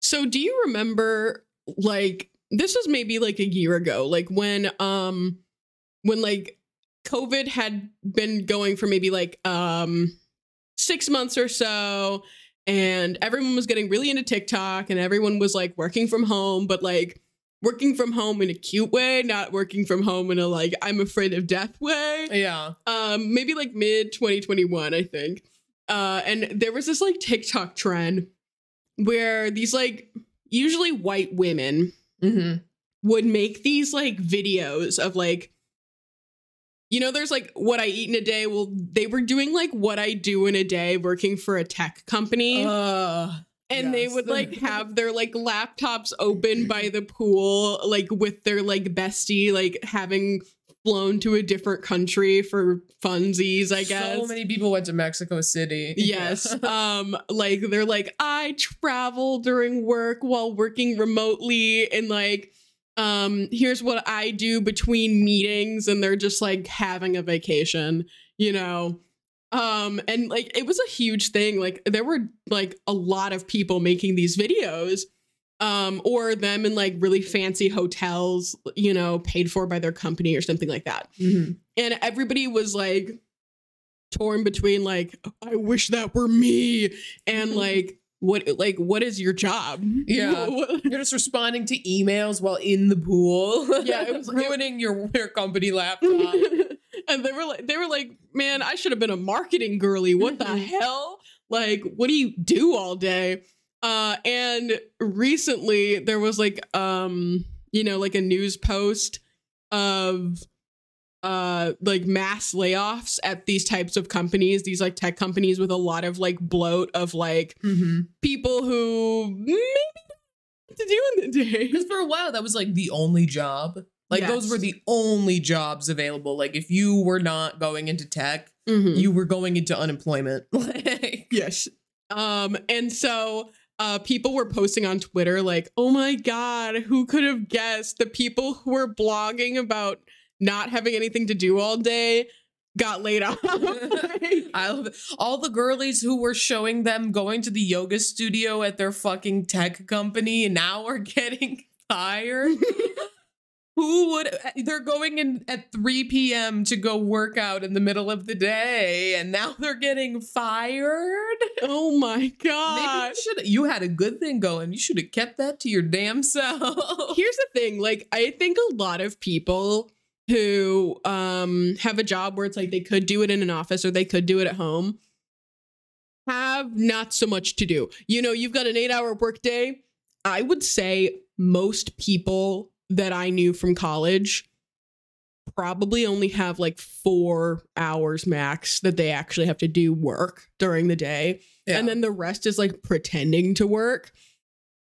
So do you remember like this was maybe like a year ago, like when um when like COVID had been going for maybe like um 6 months or so and everyone was getting really into TikTok and everyone was like working from home but like working from home in a cute way, not working from home in a like I'm afraid of death way. Yeah. Um maybe like mid 2021, I think. Uh and there was this like TikTok trend where these like usually white women Mm-hmm. would make these like videos of like you know there's like what i eat in a day. Well they were doing like what i do in a day working for a tech company. Uh, and they would like have their like laptops open by the pool like with their like bestie like having flown to a different country for funsies i guess So many people went to Mexico City. Yes. um like they're like I travel during work while working remotely and like um here's what I do between meetings and they're just like having a vacation, you know. Um and like it was a huge thing like there were like a lot of people making these videos um or them in like really fancy hotels, you know, paid for by their company or something like that Mhm. and everybody was like torn between like I wish that were me and like what like what is your job? Yeah. You're just responding to emails while in the pool. Yeah, it was- ruining your your company laptop. and they were like they were like, "Man, I should have been a marketing girly. What the Mhm. hell? Like what do you do all day?" Uh and recently there was like um you know like a news post of uh like mass layoffs at these types of companies these like tech companies with a lot of like bloat of like mm-hmm. people who maybe don't know what to do in the day Because for a while that was like the only job. Like those were the only jobs available. Like if you were not going into tech, Mhm. you were going into unemployment. Like Yes. Um, and so uh people were posting on Twitter like, oh my god, who could have guessed the people who were blogging about not having anything to do all day got laid off. Like, I love it. All the girlies who were showing them going to the yoga studio at their fucking tech company now are getting fired. Who would they're going in at 3 p.m. to go work out in the middle of the day and now they're getting fired? oh my Maybe god. you should you had a good thing going. You should have kept that to your damn self. Here's the thing, like I think a lot of people who um have a job where it's like they could do it in an office or they could do it at home have not so much to do. You know, you've got an 8-hour workday. I would say most people that I knew from college probably only have like 4 hours max that they actually have to do work during the day. And then the rest is like pretending to work.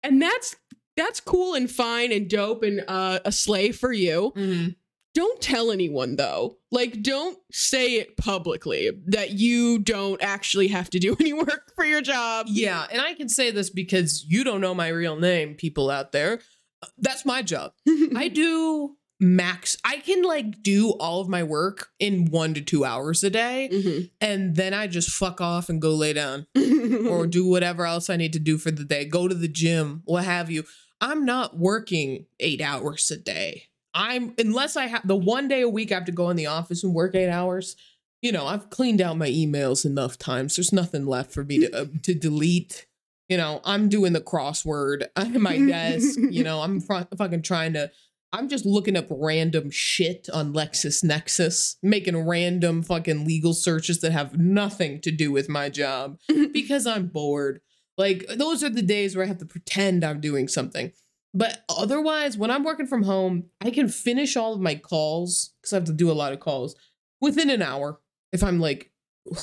And that's that's cool and fine and dope and uh, a slay for you. Mhm. don't tell anyone though. Like don't say it publicly that you don't actually have to do any work for your job. Yeah, and I can say this because you don't know my real name, people out there. That's my job. I do max. I can like do all of my work in one to two hours a day, Mhm. and then I just fuck off and go lay down or do whatever else I need to do for the day. Go to the gym, what have you. I'm not working eight hours a day. I'm unless I have the one day a week I have to go in the office and work eight hours. You know, I've cleaned out my emails enough times. There's nothing left for me to uh, to delete. You know, I'm doing the crossword at my desk. You know, I'm fr- fucking trying to. I'm just looking up random shit on LexisNexis, making random fucking legal searches that have nothing to do with my job because I'm bored. Like those are the days where I have to pretend I'm doing something. But otherwise, when I'm working from home, I can finish all of my calls because I have to do a lot of calls within an hour. If I'm like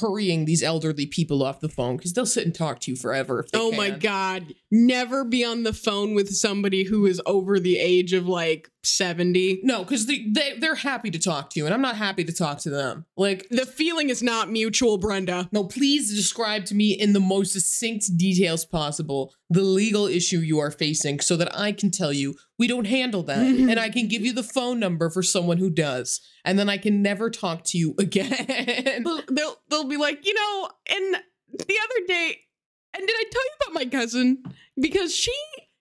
hurrying these elderly people off the phone because they'll sit and talk to you forever. If they oh my god never be on the phone with somebody who is over the age of like 70 No, because they, they they're happy to talk to you, and I'm not happy to talk to them. Like the feeling is not mutual brenda No, please describe to me in the most succinct details possible the legal issue you are facing so that I can tell you we don't handle that. and I can give you the phone number for someone who does. And then I can never talk to you again. they'll, they'll they'll be like, you know, and the other day, and did I tell you about my cousin? Because she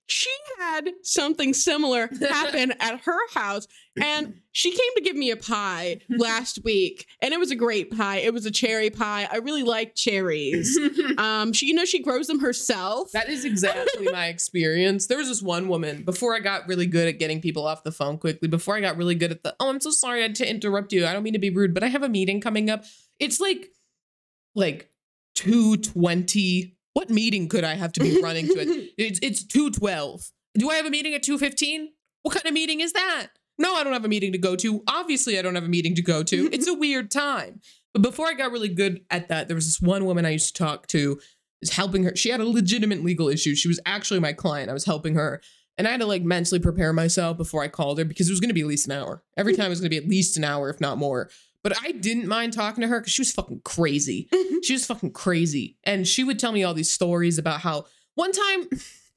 she had something similar happen at her house and she came to give me a pie last week and it was a great pie it was a cherry pie i really like cherries um she you know she grows them herself That is exactly my experience. There was this one woman before I got really good at getting people off the phone quickly, before I got really good at the, oh, I'm so sorry to interrupt you. I don't mean to be rude, but I have a meeting coming up. It's like, like 220. What meeting could I have to be running to? It? It's, it's 212. Do I have a meeting at 215? What kind of meeting is that? No, I don't have a meeting to go to. Obviously, I don't have a meeting to go to. It's a weird time. But before I got really good at that, there was this one woman I used to talk to is helping her. She had a legitimate legal issue. She was actually my client. I was helping her. And I had to like mentally prepare myself before I called her because it was going to be at least an hour. Every time it was going to be at least an hour, if not more. But I didn't mind talking to her because she was fucking crazy. Mm-hmm. She was fucking crazy. And she would tell me all these stories about how one time,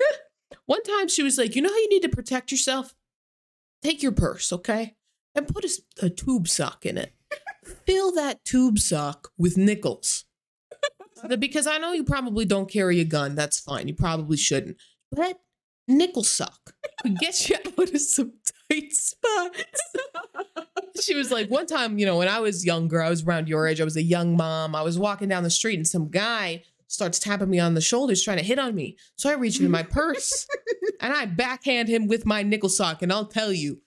one time she was like, you know how you need to protect yourself? Take your purse, okay? And put a tube sock in it. Fill that tube sock with nickels. because I know you probably don't carry a gun. That's fine. You probably shouldn't. But nickel sock get you out of some spots. she was like, one time, you know, when I was younger, I was around your age, I was a young mom. I was walking down the street and some guy starts tapping me on the shoulders trying to hit on me. So I reach into my purse and I backhand him with my nickel sock. And I'll tell you,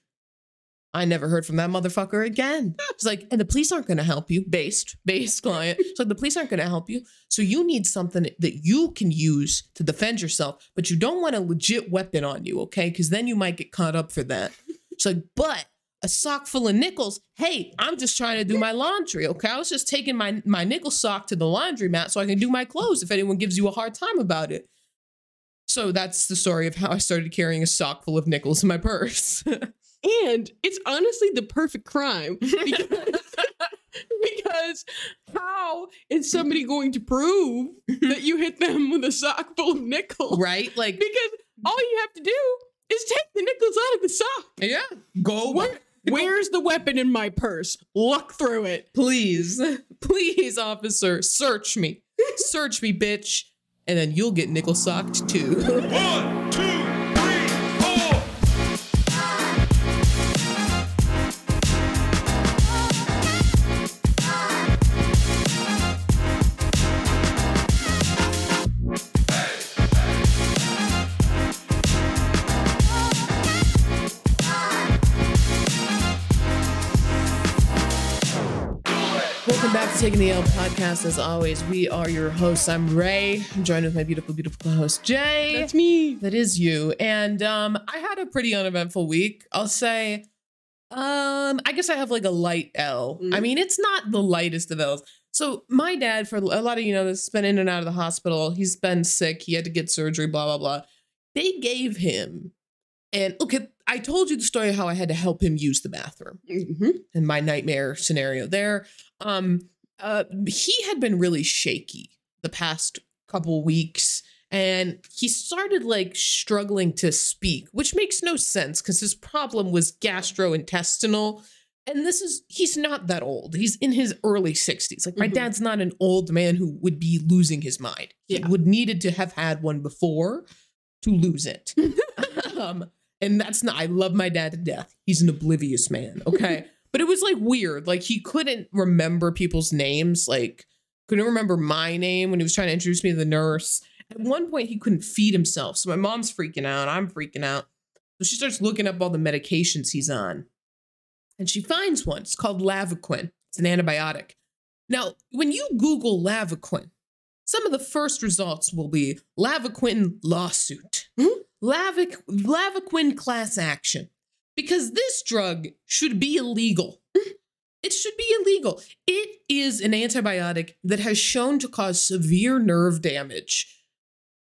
I never heard from that motherfucker again. It's like, and the police aren't going to help you. Based, based client. It's like the police aren't going to help you. So you need something that you can use to defend yourself, but you don't want a legit weapon on you, okay? Because then you might get caught up for that. It's like, but a sock full of nickels. Hey, I'm just trying to do my laundry, okay? I was just taking my my nickel sock to the laundromat so I can do my clothes. If anyone gives you a hard time about it. So that's the story of how I started carrying a sock full of nickels in my purse. and it's honestly the perfect crime because, because how is somebody going to prove that you hit them with a sock full of nickels? right? Like, Because all you have to do is take the nickels out of the sock. yeah, go Where, where's the weapon in my purse? Look through it. please, please, officer, search me, search me, bitch, and then you'll get nickel socked too. One, two, Taking the L podcast. As always, we are your hosts. I'm Rayy. I'm joined with my beautiful, beautiful co-host Jay. That's me. That is you. And um, I had a pretty uneventful week. I'll say, um, I guess I have like a light L. I Mm. mean, it's not the lightest of L's. So my dad, for a lot of you know, this has been in and out of the hospital. He's been sick. He had to get surgery. Blah blah blah. They gave him, and okay, I told you the story of how I had to help him use the bathroom Mhm. in my nightmare scenario there. Um, uh, he had been really shaky the past couple weeks, and he started like struggling to speak, which makes no sense because his problem was gastrointestinal. And this is, he's not that old. He's in his early 60s. Like, my Mhm. dad's not an old man who would be losing his mind. He Yeah. would needed to have had one before to lose it. um, and that's not, I love my dad to death. He's an oblivious man. Okay. but it was like weird. Like he couldn't remember people's names. Like couldn't remember my name when he was trying to introduce me to the nurse. At one point, he couldn't feed himself. So my mom's freaking out. I'm freaking out. So she starts looking up all the medications he's on. And she finds one. It's called Levaquin. It's an antibiotic. Now, when you Google Levaquin, some of the first results will be Levaquin lawsuit, Hmm? Lavac- Levaquin class action, because this drug should be illegal. It should be illegal. It is an antibiotic that has shown to cause severe nerve damage,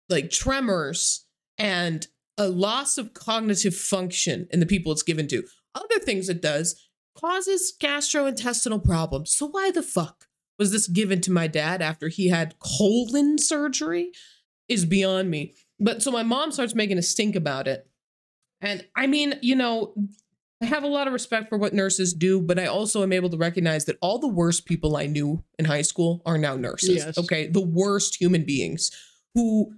like tremors and a loss of cognitive function in the people it's given to. Other things it does causes gastrointestinal problems. So why the fuck was this given to my dad after he had colon surgery? Is beyond me. But so my mom starts making a stink about it. And I mean, you know, I have a lot of respect for what nurses do, but I also am able to recognize that all the worst people I knew in high school are now nurses. Yes. Okay. The worst human beings who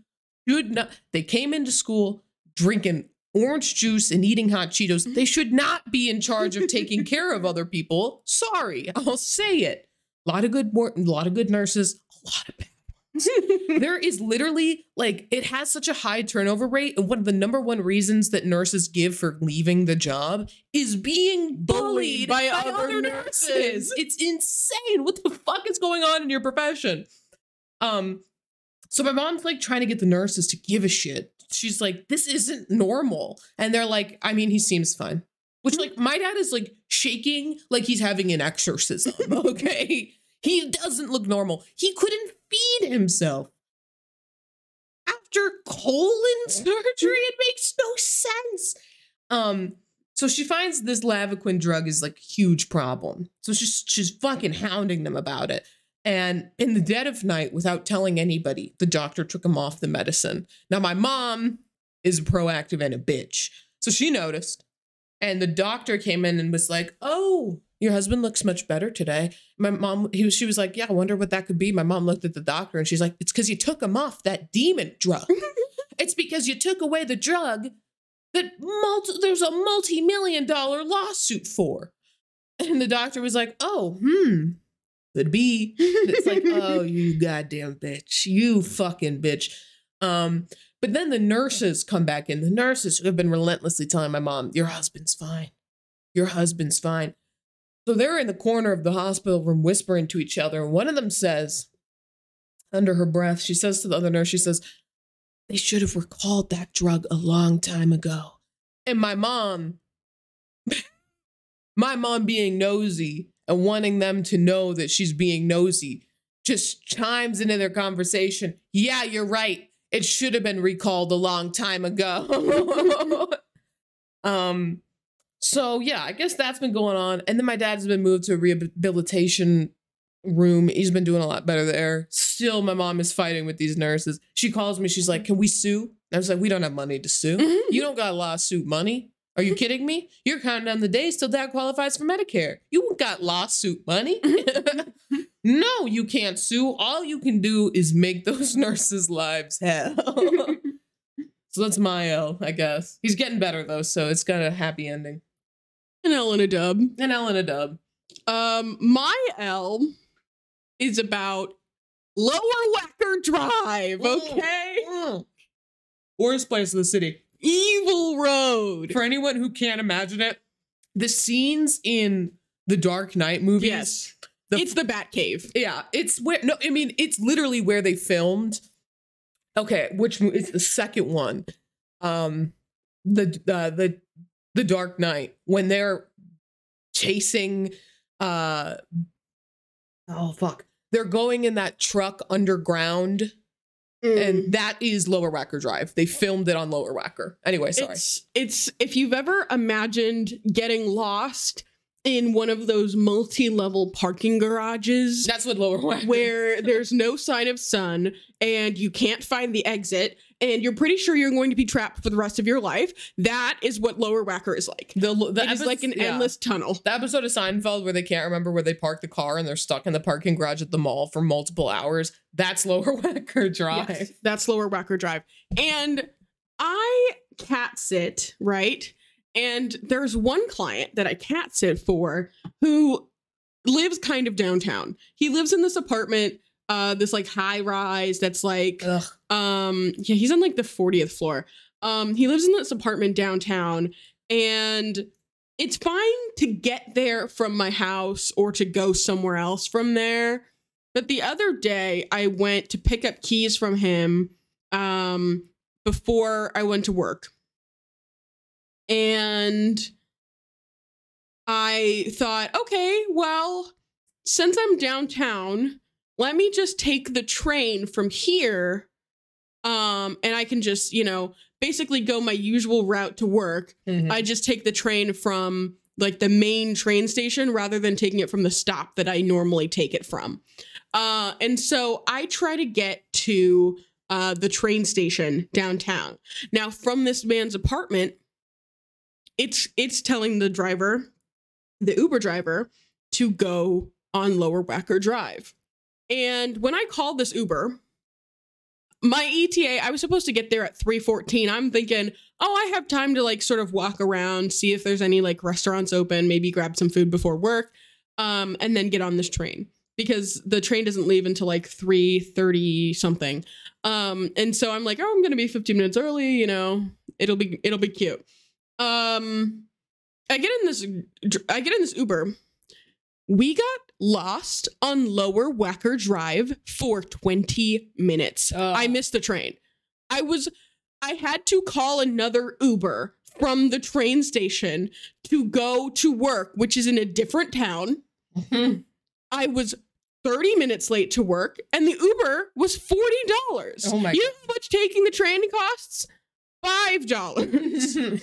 should not, they came into school, drinking orange juice and eating hot Cheetos. They should not be in charge of taking care of other people. Sorry, I'll say it. A lot of good, a lot of good nurses, a lot of bad. there is literally like it has such a high turnover rate, and one of the number one reasons that nurses give for leaving the job is being bullied, by by, other other nurses. nurses. It's insane. What the fuck is going on in your profession? Um, so my mom's like trying to get the nurses to give a shit. She's like, this isn't normal. And they're like, I mean, he seems fine. Which, like, my dad is like shaking like he's having an exorcism. Okay. He doesn't look normal. He couldn't feed himself. After colon surgery, it makes no sense. Um, so she finds this Levaquin drug is like a huge problem. So she's she's fucking hounding them about it. And in the dead of night, without telling anybody, the doctor took him off the medicine. Now, my mom is proactive and a bitch. So she noticed. And the doctor came in and was like, Oh, your husband looks much better today. My mom, he was, she was like, Yeah, I wonder what that could be. My mom looked at the doctor and she's like, It's because you took him off that demon drug. it's because you took away the drug that multi- there's a multi million dollar lawsuit for. And the doctor was like, Oh, hmm, could be. It's like, oh, you goddamn bitch. You fucking bitch. Um, but then the nurses come back in. The nurses who have been relentlessly telling my mom, Your husband's fine. Your husband's fine. So they're in the corner of the hospital room whispering to each other. And one of them says, under her breath, she says to the other nurse, She says, They should have recalled that drug a long time ago. And my mom, my mom being nosy and wanting them to know that she's being nosy, just chimes into their conversation. Yeah, you're right. It should have been recalled a long time ago. um, so yeah, I guess that's been going on. And then my dad's been moved to a rehabilitation room. He's been doing a lot better there. Still, my mom is fighting with these nurses. She calls me, she's like, mm-hmm. Can we sue? I was like, We don't have money to sue. Mm-hmm. You don't got lawsuit money. Are you mm-hmm. kidding me? You're counting down the days till dad qualifies for Medicare. You got lawsuit money. no, you can't sue. All you can do is make those nurses' lives hell. so that's my L, I guess. He's getting better though, so it's got a happy ending. An L and a dub. An L and a dub. Um, my L is about Lower Wacker Drive. Okay, Mm. Worst place in the city. Evil Road. For anyone who can't imagine it, the scenes in the Dark Knight movies. Yes, The- it's the Bat Cave. Yeah, it's where no, I mean it's literally where they filmed. Okay, which is the second one. Um the uh, the the Dark Knight when they're chasing uh oh fuck. They're going in that truck underground Mm. and that is Lower Wacker Drive. They filmed it on Lower Wacker. Anyway, sorry. It's it's if you've ever imagined getting lost in one of those multi-level parking garages That's what Lower Wacker where there's no sign of sun and you can't find the exit and you're pretty sure you're going to be trapped for the rest of your life. That is what Lower Wacker is like. the, the It is like an yeah. endless tunnel. The episode of Seinfeld where they can't remember where they parked the car and they're stuck in the parking garage at the mall for multiple hours. That's Lower Wacker Drive. Yes, that's Lower Wacker Drive. And I cat sit, right? And there's one client that I cat sit for who lives kind of downtown. He lives in this apartment, uh, this like high rise that's like Ugh. um yeah, he's on like the 40th floor. Um, he lives in this apartment downtown, and it's fine to get there from my house or to go somewhere else from there. But the other day I went to pick up keys from him um before I went to work. And I thought, okay, well, since I'm downtown, let me just take the train from here um and I can just, you know, basically go my usual route to work. Mhm. I just take the train from like the main train station rather than taking it from the stop that I normally take it from. Uh, and so I try to get to uh, the train station downtown. Now, from this man's apartment, it's it's telling the driver, the Uber driver, to go on Lower Wacker Drive. And when I called this Uber, my ETA, I was supposed to get there at 3:14. I'm thinking, "Oh, I have time to like sort of walk around, see if there's any like restaurants open, maybe grab some food before work, um and then get on this train because the train doesn't leave until like 3:30 something." Um and so I'm like, "Oh, I'm going to be 15 minutes early, you know. It'll be it'll be cute." Um I get in this I get in this Uber. We got lost on Lower Wacker Drive for 20 minutes. Oh. I missed the train. I was I had to call another Uber from the train station to go to work, which is in a different town. Mhm. I was 30 minutes late to work and the Uber was $40. Oh my You know how much taking the train costs? $5.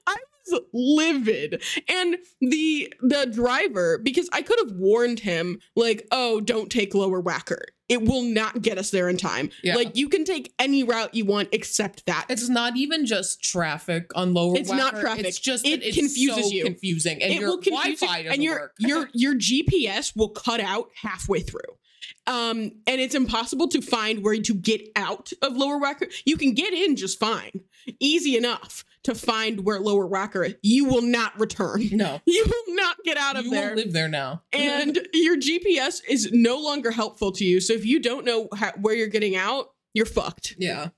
I was livid. And the the driver, because I could have warned him, like, oh, don't take lower Wacker. It will not get us there in time. Yeah. Like you can take any route you want except that. It's not even just traffic on lower. It's not traffic. It's just It it's confuses so you. confusing, and it your will confuse Wi-Fi doesn't and your work. your your GPS will cut out halfway through. Um, and it's impossible to find where to get out of lower Wacker. You can get in just fine, easy enough to find where lower Wacker. is. You will not return. no, You will not get out of you there. won't live there now. and your GPS is no longer helpful to you. So if you don't know how, where you're getting out, you're fucked. yeah,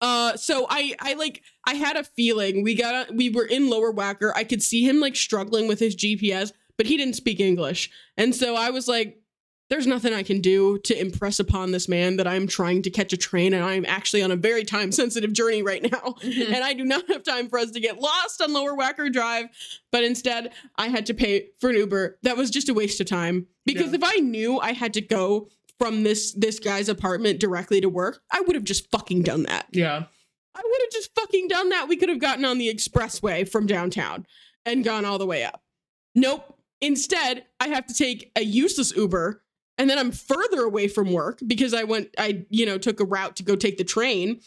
Uh, so I, I like, I had a feeling we got, we were in Lower Wacker. I could see him like struggling with his GPS, but he didn't speak English, and so I was like, "There's nothing I can do to impress upon this man that I'm trying to catch a train, and I'm actually on a very time sensitive journey right now." Mhm. and I do not have time for us to get lost on Lower Wacker Drive. But instead, I had to pay for an Uber. That was just a waste of time because Yeah. if I knew I had to go from this this guy's apartment directly to work, I would have just fucking done that. yeah. I would have just fucking done that. We could have gotten on the expressway from downtown and gone all the way up. Nope. Instead, I have to take a useless Uber and then I'm further away from work because I went I you know took a route to go take the train.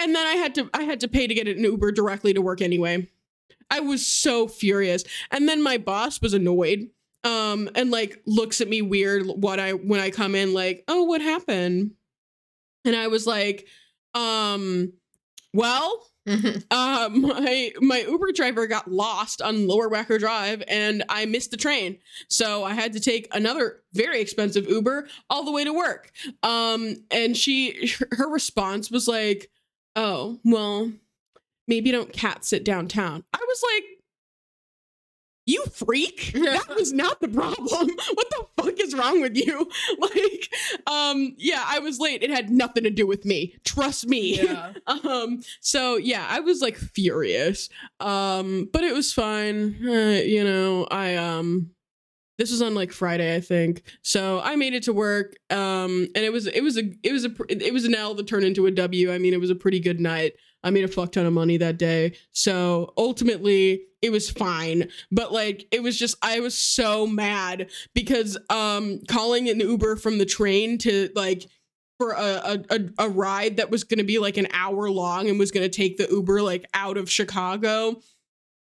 And then I had to I had to pay to get an Uber directly to work anyway. I was so furious. And then my boss was annoyed um and like looks at me weird what I when I come in like, "Oh, what happened?" And I was like, um well, Mhm. uh, my my Uber driver got lost on Lower Wacker Drive, and I missed the train, so I had to take another very expensive Uber all the way to work. Um, and she her response was like, "Oh, well, maybe don't cat sit downtown." I was like. You freak! That was not the problem. What the fuck is wrong with you? Like, um, yeah, I was late. It had nothing to do with me. Trust me. yeah. Um, so yeah, I was like furious. Um, but it was fine. Uh, you know, I um this was on like Friday, I think. So I made it to work. Um, and it was it was a it was a it was an L that turned into a W. I mean, it was a pretty good night. I made a fuck ton of money that day. So ultimately, it was fine. But like, it was just I was so mad because um calling an Uber from the train to like for a, a, a, ride that was going to be like an hour long and was going to take the Uber like out of Chicago.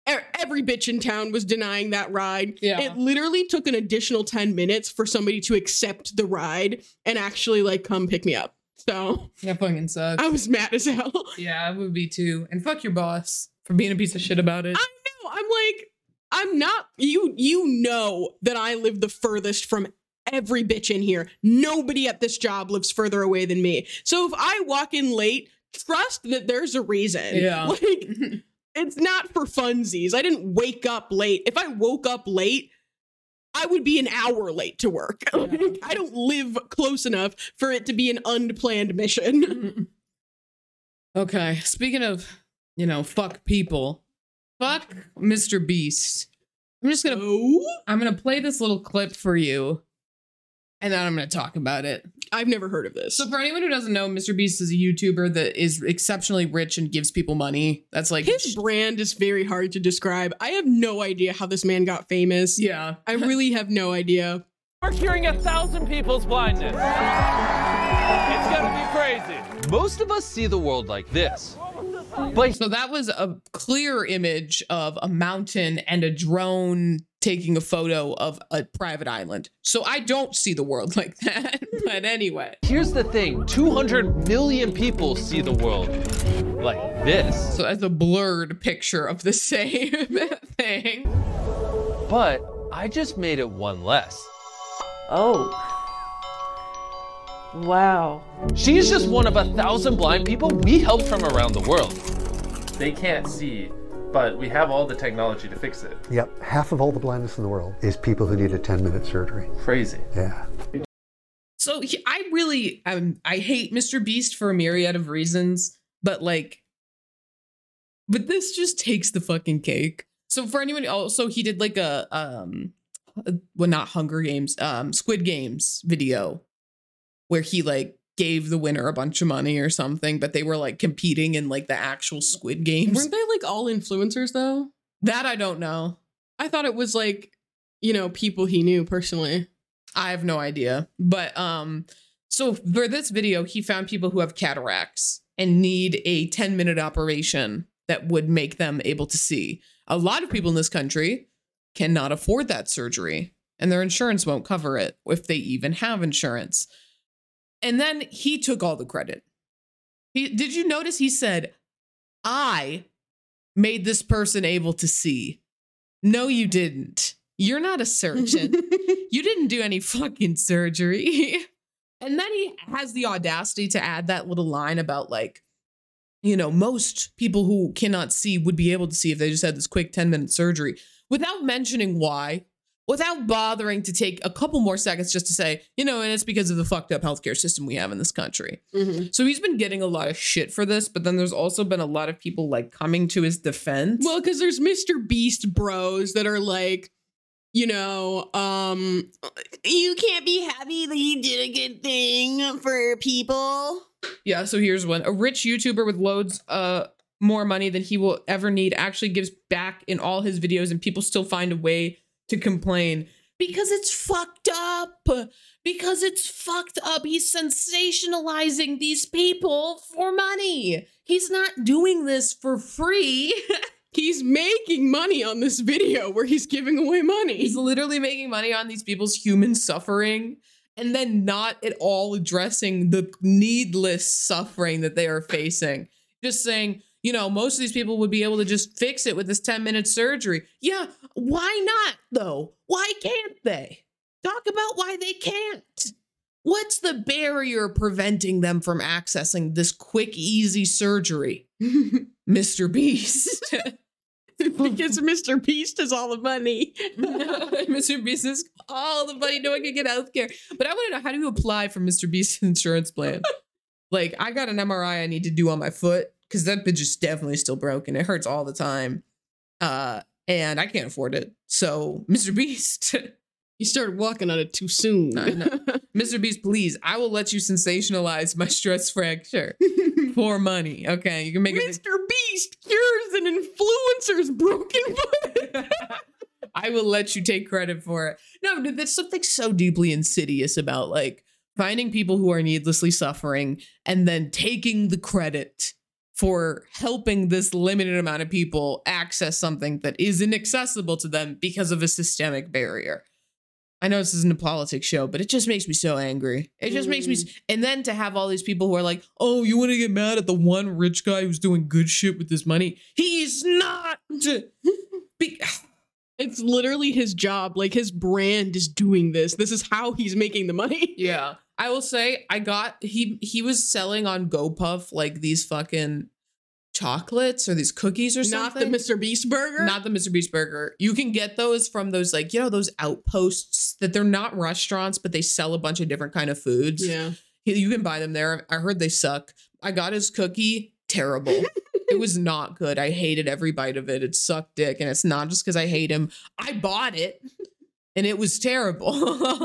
Every bitch in town was denying that ride. Yeah. It literally took an additional 10 minutes for somebody to accept the ride and actually like come pick me up. So That fucking sucks. I was mad as hell. yeah, I would be too. And fuck your boss for being a piece of shit about it. I. I'm like, I'm not you you know that I live the furthest from every bitch in here. Nobody at this job lives further away than me. So if I walk in late, trust that there's a reason. Yeah. Like it's not for funsies. I didn't wake up late. If I woke up late, I would be an hour late to work. Like, I don't live close enough for it to be an unplanned mission. okay, speaking of, you know, fuck people, fuck Mr. Beast. I'm just gonna Oh, I'm gonna play this little clip for you, and then I'm gonna talk about it. I've never heard of this. So for anyone who doesn't know, Mr. Beast is a YouTuber that is exceptionally rich and gives people money. That's like His brand is very hard to describe. I have no idea how this man got famous. yeah. I really have no idea. We're curing a thousand people's blindness. It's gonna be crazy. Most of us see the world like this. But So that was a clear image of a mountain and a drone taking a photo of a private island. So I don't see the world like that. but anyway. Here's the thing 200 million people see the world like this. So that's a blurred picture of the same thing. But I just made it one less. Oh. Wow. She's just one of a thousand blind people we help from around the world. they can't see, but we have all the technology to fix it. Yep, half of all the blindness in the world is people who need a 10 minute surgery. Crazy. Yeah. So he, I really um, I hate Mr. Beast for a myriad of reasons, but like but this just takes the fucking cake. So for anyone also he did like a um a- well not Hunger Games, um Squid Games video where he like gave the winner a bunch of money or something, but they were like competing in like the actual Squid Games. Weren't they like all influencers though? That I don't know. I thought it was like, you know, people he knew personally. I have no idea. But um so for this video he found people who have cataracts and need a 10 minute operation that would make them able to see. A lot of people in this country cannot afford that surgery and their insurance won't cover it if they even have insurance. And then he took all the credit. He did you notice he said I made this person able to see. No you didn't. You're not a surgeon you didn't do any fucking surgery. and then he has the audacity to add that little line about like, you know, most people who cannot see would be able to see if they just had this quick 10 minute surgery without mentioning why, without bothering to take a couple more seconds just to say, you know, and it's because of the fucked up healthcare system we have in this country. So he's been getting a lot of shit for this, but then there's also been a lot of people like coming to his defense. Well, because there's Mr. Beast bros that are like, you know, um, you can't be happy that he did a good thing for people. Yeah, so here's one. A rich YouTuber with loads uh more money than he will ever need actually gives back in all his videos and people still find a way to complain because it's fucked up. Because it's fucked up. He's sensationalizing these people for money. He's not doing this for free. He's making money on this video where he's giving away money. He's literally making money on these people's human suffering and then not at all addressing the needless suffering that they are facing. Just saying, you know, most of these people would be able to just fix it with this 10 minute surgery. Yeah, why not though? Why can't they? Talk about why they can't. What's the barrier preventing them from accessing this quick, easy surgery? Mr. Beast. because Mr. Beast has all the money. Mr. Beast has all the money. No one can get health care. But I want to know how do you apply for Mr. Beast's insurance plan? like, I got an MRI I need to do on my foot because that bitch is definitely still broken. It hurts all the time. Uh, and I can't afford it. So, Mr. Beast, You started walking on it too soon. I know. Mr. Beast, please, I will let you sensationalize my stress fracture for money. Okay, you can make it. Mr. Beast cures an influencer's broken foot. I will let you take credit for it. No, dude, there's something so deeply insidious about like finding people who are needlessly suffering and then taking the credit for helping this limited amount of people access something that is inaccessible to them because of a systemic barrier. I know this isn't a politics show, but it just makes me so angry. It just makes me, mm-hmm. and then to have all these people who are like, "Oh, you want to get mad at the one rich guy who's doing good shit with his money? He's not." Be- It's literally his job. Like his brand is doing this. This is how he's making the money. Yeah. I will say I got he he was selling on GoPuff like these fucking chocolates or these cookies or something. Not the. Mr. Beast burger. Not the Mr. Beast burger. You can get those from those like, you know, those outposts that they're not restaurants, but they sell a bunch of different kind of foods. yeah. You- You can buy them there. I heard they suck. I got his cookie. Terrible. it was not good. I hated every bite of it. It sucked dick. And it's not just because I hate him. I bought it and it was terrible.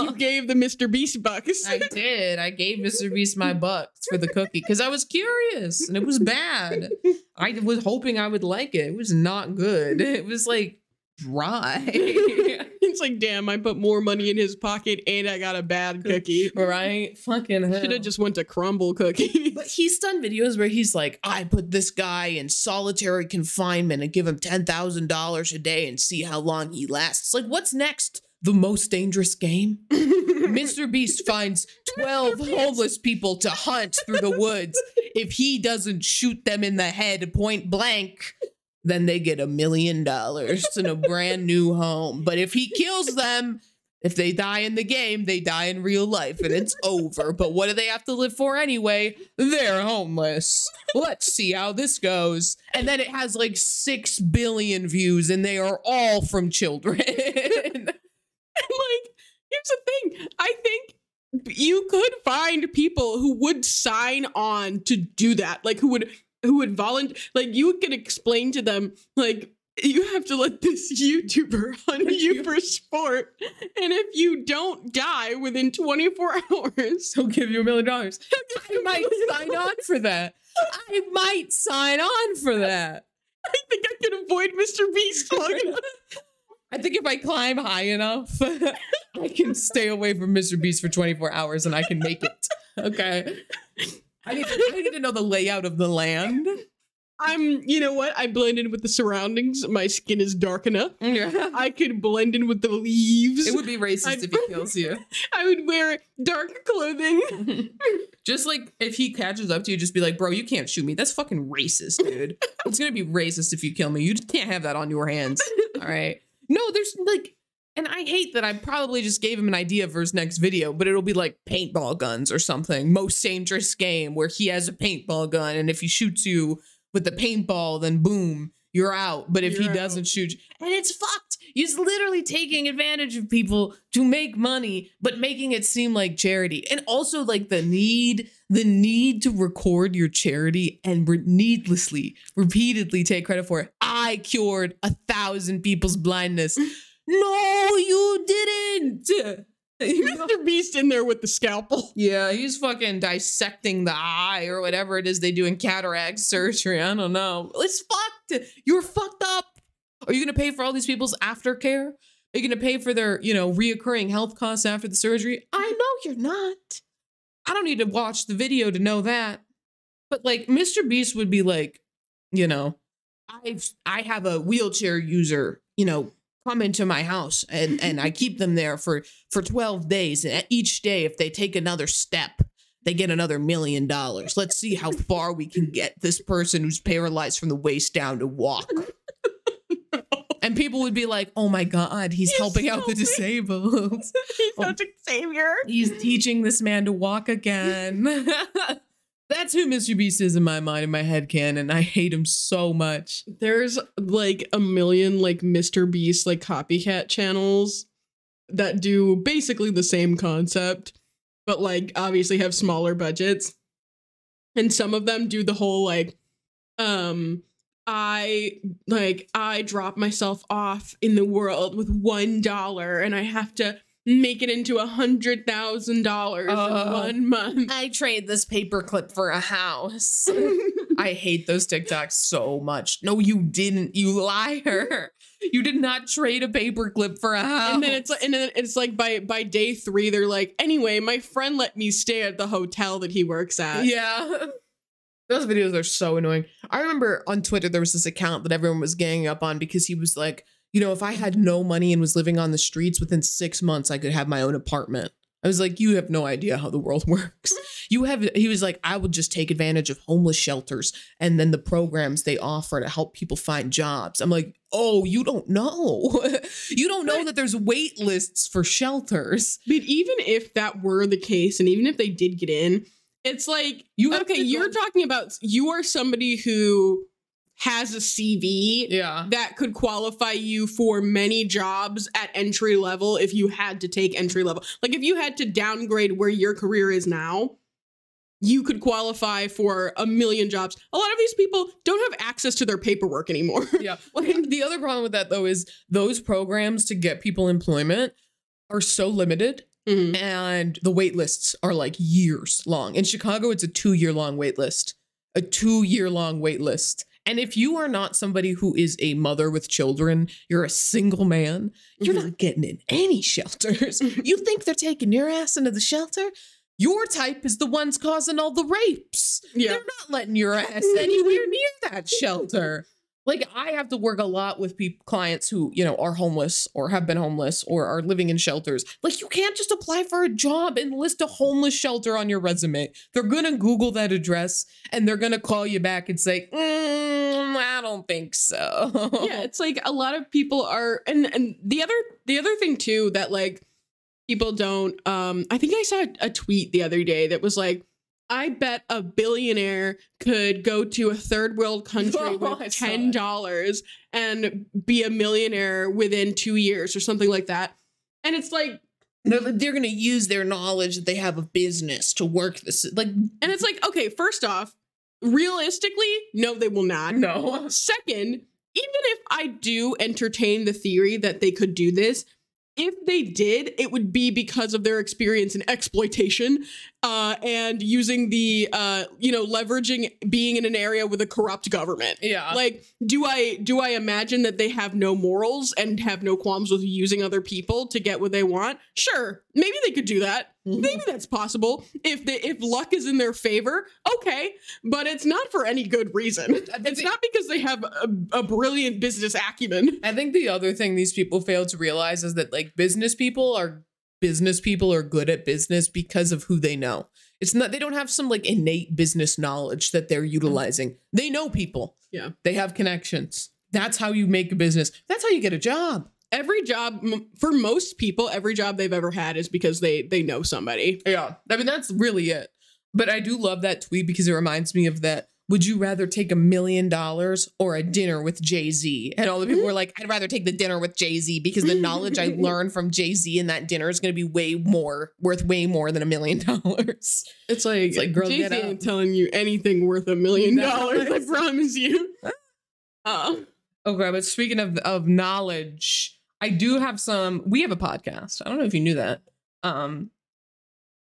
You gave the Mr. Beast bucks. I did. I gave Mr. Beast my bucks for the cookie because I was curious and it was bad. I was hoping I would like it. It was not good. It was like dry. It's like, damn, I put more money in his pocket and I got a bad cookie. right? Fucking hell. Should have just went to Crumbl cookies. But he's done videos where he's like, I put this guy in solitary confinement and give him $10,000 a day and see how long he lasts. Like, what's next? The most dangerous game? Mr. Beast finds 12 homeless people to hunt through the woods. If he doesn't shoot them in the head point blank, then they get a million dollars and a brand new home. But if he kills them, if they die in the game, they die in real life and it's over. But what do they have to live for anyway? They're homeless. Let's see how this goes. And then it has like 6 billion views and they are all from children. like, here's the thing. I think you could find people who would sign on to do that. Like who would who would volunteer like you could explain to them like you have to let this YouTuber hunt you for sport. And if you don't die within 24 hours, He'll give you a million dollars. I might sign on for that. I might sign on for that. I think I can avoid Mr. Beast long enough. I think if I climb high enough, I can stay away from Mr. Beast for 24 hours and I can make it. Okay. I need, to, I need to know the layout of the land. I'm, you know what? I blend in with the surroundings. My skin is dark enough. Yeah. I could blend in with the leaves. It would be racist I- if he kills you. I would wear dark clothing. Just like if he catches up to you, just be like, bro, you can't shoot me. That's fucking racist, dude. it's gonna be racist if you kill me. You just can't have that on your hands. All right. No, there's like, and I hate that I probably just gave him an idea for his next video, but it'll be like paintball guns or something. Most dangerous game where he has a paintball gun, and if he shoots you with the paintball, then boom, you're out. But if he You're doesn't shoot, you- and it's fucked. He's literally taking advantage of people to make money, but making it seem like charity. And also like the need, the need to record your charity and re- needlessly, repeatedly take credit for it. I cured a thousand people's blindness. No, you didn't. Mr. Beast in there with the scalpel. Yeah, he's fucking dissecting the eye or whatever it is they do in cataract surgery. I don't know. It's fucked. You're fucked up. Are you gonna pay for all these people's aftercare? Are you gonna pay for their, you know, reoccurring health costs after the surgery? I know you're not. I don't need to watch the video to know that. But like Mr. Beast would be like, you know, I've I have a wheelchair user, you know, come into my house and and I keep them there for for 12 days and each day if they take another step they get another million dollars. Let's see how far we can get this person who's paralyzed from the waist down to walk. And people would be like, "Oh my god, he's, helping out the disabled. He's Oh. such a savior. He's teaching this man to walk again." That's who Mr. Beast is in my mind, in my head canon. I hate him so much. There's like a million like Mr. Beast like copycat channels that do basically the same concept, but like obviously have smaller budgets. And some of them do the whole like um I like I drop myself off in the world with one dollar and I have to make it into a hundred thousand dollars Uh. in one month. I trade this paperclip for a house. I hate those TikToks so much. No, you didn't, you liar. You did not trade a paperclip for a house. and then it's like, and then it's like by by day three, they're like, anyway, my friend let me stay at the hotel that he works at. yeah. Those videos are so annoying. I remember on Twitter there was this account that everyone was ganging up on because he was like, you know, if I had no money and was living on the streets within six months, I could have my own apartment. I was like, you have no idea how the world works. You have, he was like, I would just take advantage of homeless shelters and then the programs they offer to help people find jobs. I'm like, oh, you don't know. you don't know that there's wait lists for shelters. But even if that were the case, and even if they did get in, it's like you have okay. You're talking about you are somebody who has a CV Yeah. that could qualify you for many jobs at entry level if you had to take entry level. Like if you had to downgrade where your career is now, you could qualify for a million jobs. A lot of these people don't have access to their paperwork anymore. Yeah. Like, the other problem with that though is those programs to get people employment are so limited Mhm. and the wait lists are like years long. In Chicago, it's a two year long wait list. A two year long wait list. And if you are not somebody who is a mother with children, you're a single man, you're Mhm. not getting in any shelters. you think they're taking your ass into the shelter? Your type is the ones causing all the rapes. Yeah. They're not letting your ass anywhere near that shelter. Like I have to work a lot with people clients who, you know, are homeless or have been homeless or are living in shelters. Like you can't just apply for a job and list a homeless shelter on your resume. They're going to google that address and they're going to call you back and say, mm, "I don't think so." yeah, it's like a lot of people are and and the other the other thing too that like people don't um I think I saw a tweet the other day that was like I bet a billionaire could go to a third world country Oh, with ten dollars and be a millionaire within two years or something like that. And it's like They're, they're going to use their knowledge that they have of business to work this. Like, and it's like, okay, first off, realistically, no, they will not. no. Second, even if I do entertain the theory that they could do this, if they did, it would be because of their experience in exploitation uh, and using the, uh, you know, leveraging being in an area with a corrupt government. Yeah. Like, do I do I imagine that they have no morals and have no qualms with using other people to get what they want? Sure, maybe they could do that. Maybe that's possible if the if luck is in their favor. Okay, but it's not for any good reason. It's not because they have a, a brilliant business acumen. I think the other thing these people fail to realize is that like business people are business people are good at business because of who they know. It's not they don't have some like innate business knowledge that they're utilizing. They know people. Yeah. They have connections. That's how you make a business. That's how you get a job. Every job m- for most people, every job they've ever had is because they they know somebody. Yeah. I mean that's really it. But I do love that tweet because it reminds me of that would you rather take a million dollars or a dinner with Jay Z? And all the people were like, I'd rather take the dinner with Jay Z because the knowledge I learned from Jay Z in that dinner is going to be way more, worth way more than a million dollars. It's like, like, girl, get up. ain't telling you anything worth a million dollars. I promise you. Uh, Okay, but speaking of of knowledge, I do have some. We have a podcast. I don't know if you knew that. Um,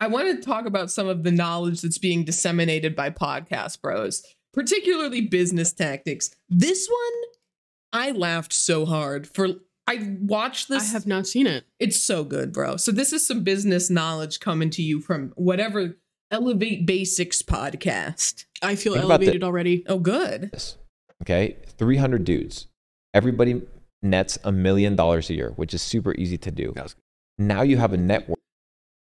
I want to talk about some of the knowledge that's being disseminated by podcast bros, particularly business tactics. This one, I laughed so hard for. I watched this. I have not seen it. It's so good, bro. So this is some business knowledge coming to you from whatever Elevate Basics podcast. I feel Think elevated already. Oh, good. this. Okay, 300 dudes. Everybody nets a million dollars a year, which is super easy to do. Now you have a network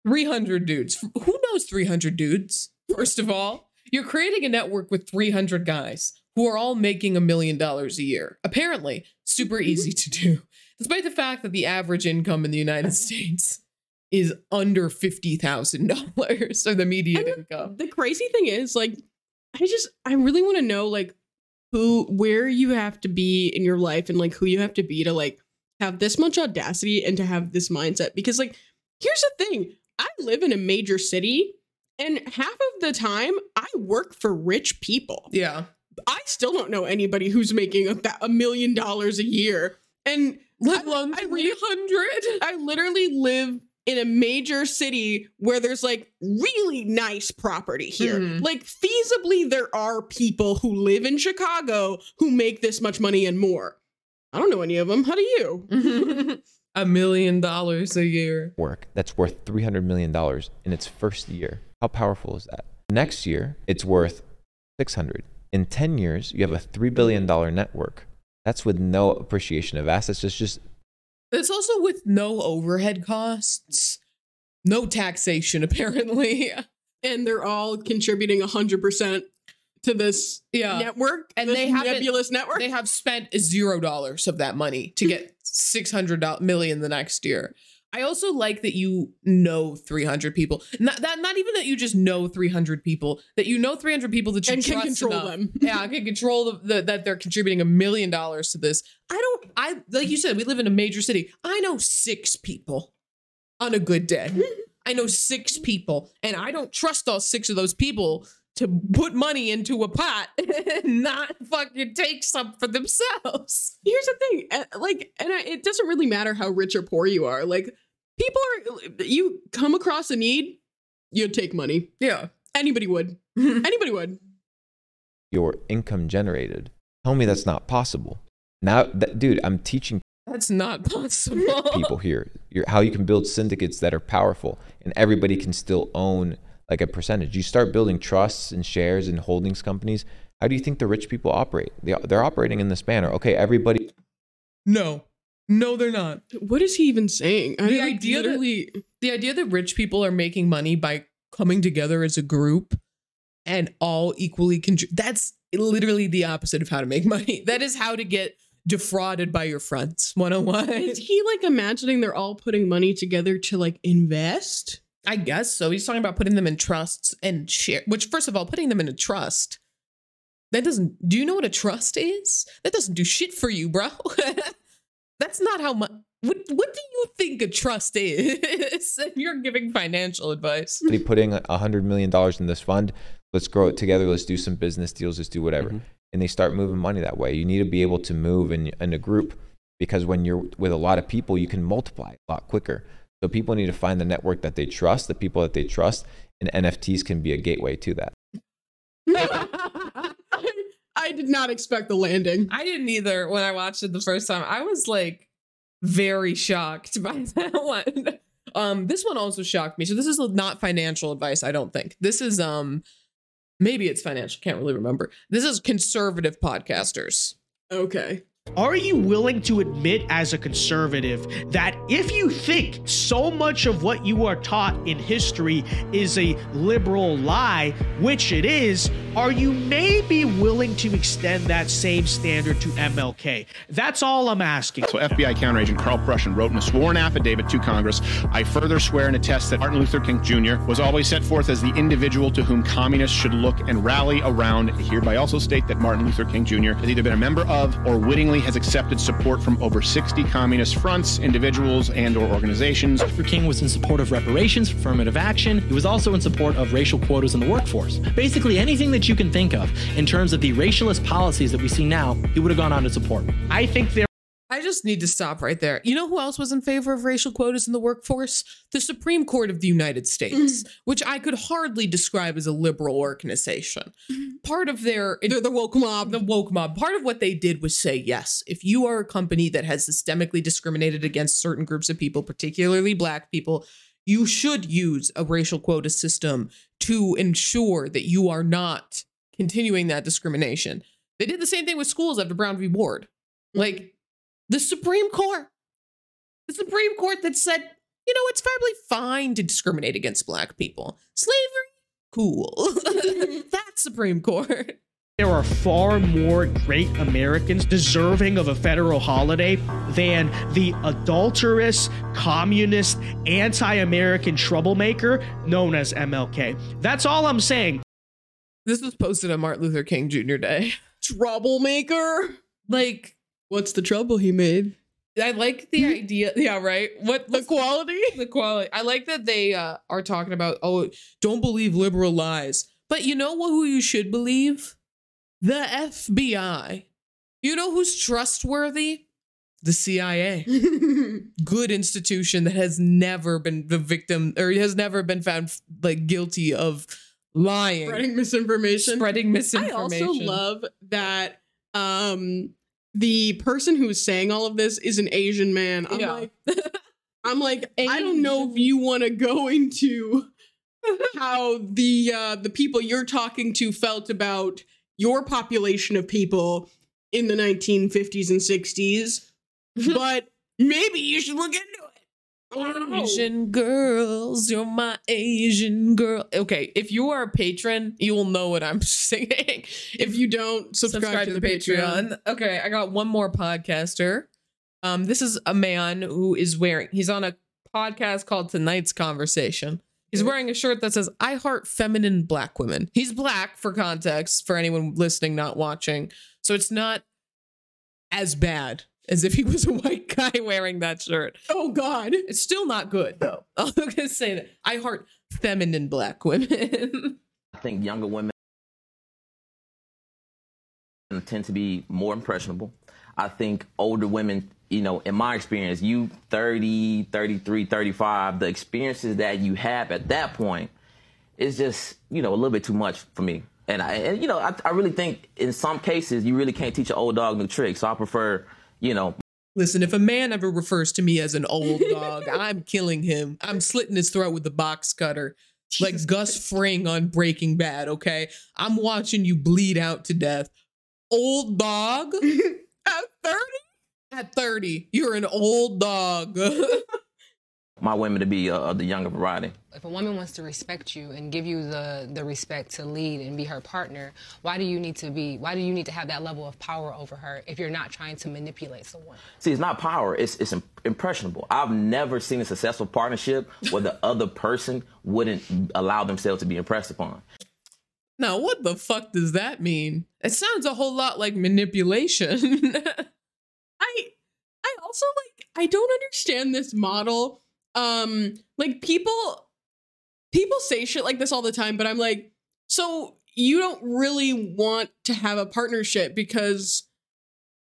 300 dudes. Who knows 300 dudes? First of all, you're creating a network with 300 guys who are all making a million dollars a year. Apparently, super mm-hmm. easy to do, despite the fact that the average income in the United States is under $50,000 or the median income. The crazy thing is, like, I just, I really want to know, like, who, where you have to be in your life and, like, who you have to be to, like, have this much audacity and to have this mindset. Because, like, here's the thing I live in a major city, and half of the time I work for rich people. Yeah. I still don't know anybody who's making a, a million dollars a year. And Let alone I- I 300. I literally live in a major city where there's like really nice property here. Mhm. Like feasibly there are people who live in Chicago who make this much money and more. I don't know any of them. How do you? a million dollars a year. Work that's worth $300 million in its first year. How powerful is that? Next year, it's worth 600. In 10 years, you have a $3 billion network. That's with no appreciation of assets. It's just It's also with no overhead costs, no taxation, apparently. And they're all contributing 100% to this Yeah. network. And this they haven't- nebulous network. They have spent zero dollars of that money to get 600 million the next year. I also like that you know 300 people. Not that not even that you just know 300 people, that you know 300 people that you and can control enough. them. yeah, I can control the, the, that they're contributing a million dollars to this. I don't. I like you said, we live in a major city. I know six people on a good day. I know six people, and I don't trust all six of those people to put money into a pot and not fucking take some for themselves. here's the thing uh, like and I, it doesn't really matter how rich or poor you are like people are uh, you come across a need you'd take money Yeah. anybody would anybody would your income generated Tell me that's not possible. Now, that, dude, I'm teaching That's not possible. people here your, how you can build syndicates that are powerful and everybody can still own like a percentage. You start building trusts and shares and holdings companies. How do you think the rich people operate? They, they're operating in this manner. Okay, everybody No. No, they're not. What is he even saying? I The like, idea that- literally The idea that rich people are making money by coming together as a group and all equally contribute that's literally the opposite of how to make money. That is how to get defrauded by your friends. 101. is he like imagining they're all putting money together to like invest? I guess so. He's talking about putting them in trusts and share, which, first of all, putting them in a trust, that doesn't, do you know what a trust is? That doesn't do shit for you, bro. That's not how much, what, what do you think a trust is? And you're giving financial advice. putting a hundred million dollars in this fund. Let's grow it together. Let's do some business deals. Let's do whatever. Mm-hmm. And they start moving money that way. You need to be able to move in, in a group because when you're with a lot of people, you can multiply a lot quicker. So people need to find the network that they trust, the people that they trust, and NFTs can be a gateway to that. I did not expect the landing. I didn't either when I watched it the first time. I was like very shocked by that one. Um, this one also shocked me. So this is not financial advice, I don't think. This is um maybe it's financial, can't really remember. This is conservative podcasters. Okay. Are you willing to admit as a conservative that if you think so much of what you are taught in history is a liberal lie, which it is, are you maybe willing to extend that same standard to MLK? That's all I'm asking. So FBI counteragent Karl Prussion wrote in a sworn affidavit to Congress, I further swear and attest that Martin Luther King Jr. was always set forth as the individual to whom communists should look and rally around. I hereby also state that Martin Luther King Jr. has either been a member of or wittingly has accepted support from over 60 communist fronts, individuals, and or organizations. Luther King was in support of reparations, affirmative action. He was also in support of racial quotas in the workforce. Basically, anything that you can think of in terms of the racialist policies that we see now, he would have gone on to support. I think there I just need to stop right there. You know who else was in favor of racial quotas in the workforce? The Supreme Court of the United States, mm-hmm. which I could hardly describe as a liberal organization. Mm-hmm. Part of their They're the woke mob. the woke mob, part of what they did was say, yes, if you are a company that has systemically discriminated against certain groups of people, particularly black people, you should use a racial quota system to ensure that you are not continuing that discrimination. They did the same thing with schools after Brown v. Board. Mm-hmm. Like the Supreme Court, the Supreme Court that said, you know, it's probably fine to discriminate against black people. Slavery, cool. That's Supreme Court. There are far more great Americans deserving of a federal holiday than the adulterous, communist, anti American troublemaker known as MLK. That's all I'm saying. This was posted on Martin Luther King Jr. Day. Troublemaker. Like, What's the trouble he made? I like the idea. Yeah, right. What The quality? the quality? I like that they uh, are talking about. Oh, don't believe liberal lies. But you know who you should believe? The FBI. You know who's trustworthy? The CIA. Good institution that has never been the victim or has never been found like guilty of lying, Spreading misinformation. spreading misinformation. I also love that um the person who's saying all of this is an Asian man. I'm Yeah. like I'm like I don't know if you want to go into how the uh the people you're talking to felt about your population of people in the 1950s and 60s, but maybe you should look into it. I. Asian girls, you're my Asian girl. Okay, if you are a patron, you will know what I'm singing. If you don't subscribe, to, the, Patreon. Okay, I got one more podcaster. Um, this is a man who is wearing. He's on a podcast called Tonight's Conversation. He's wearing a shirt that says "I heart feminine black women." He's black for context for anyone listening not watching, so it's not as bad as if he was a white guy wearing that shirt. Oh God. It's still not good though. I'm gonna say that. I heart feminine black women. I think younger women tend to be more impressionable. I think older women, you know, in my experience, you 30, 33, 35, the experiences that you have at that point is just, you know, a little bit too much for me. And I, and you know, I, I really think in some cases you really can't teach an old dog new tricks. So I prefer, you know, Listen, if a man ever refers to me as an old dog, I'm killing him. I'm slitting his throat with the box cutter. Like Gus Fring on Breaking Bad, okay? I'm watching you bleed out to death. Old dog? At 30? At 30, you're an old dog. my women to be uh, of the younger variety. If a woman wants to respect you and give you the, the respect to lead and be her partner, why do you need to be why do you need to have that level of power over her if you're not trying to manipulate someone? See, it's not power; it's it's impressionable. I've never seen a successful partnership where the other person wouldn't allow themselves to be impressed upon. now, what the fuck does that mean? It sounds a whole lot like manipulation. Also like I don't understand this model. Um like people people say shit like this all the time, but I'm like, so you don't really want to have a partnership because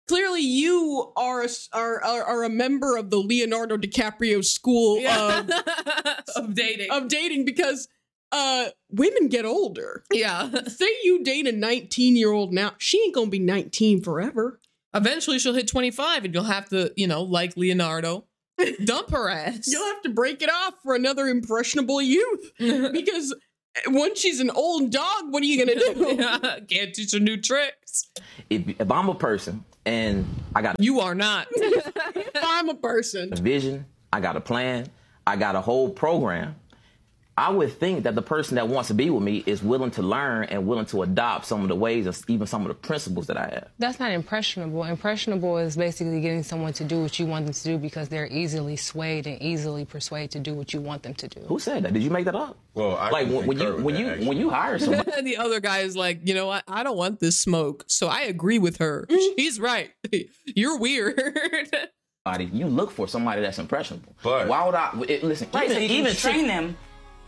clearly you are a, are, are are a member of the Leonardo DiCaprio school of of dating. of dating because uh women get older. yeah. Say you date a 19 year old now, she ain't gonna be 19 forever. Eventually she'll hit 25 and you'll have to, you know, like Leonardo, dump her ass. You'll have to break it off for another impressionable youth because eh, once she's an old dog, what are you gonna do? Can't teach her new tricks. If, if I'm a person and I got You are not. if I'm a person, a vision, I got a plan, I got a whole program. I would think that the person that wants to be with me is willing to learn and willing to adopt some of the ways and even some of the principles that I have. That's not impressionable. Impressionable is basically getting someone to do what you want them to do because they're easily swayed and easily persuaded to do what you want them to do. Who said that? Did you make that up? Well, I like when, when you when that, you actually. when you hire somebody. and the other guy is like, you know what? I don't want this smoke. So I agree with her. Mm-hmm. She's right. You're weird. you look for somebody that's impressionable. But- why would I it, listen? Right, even, so you can even train chick- them.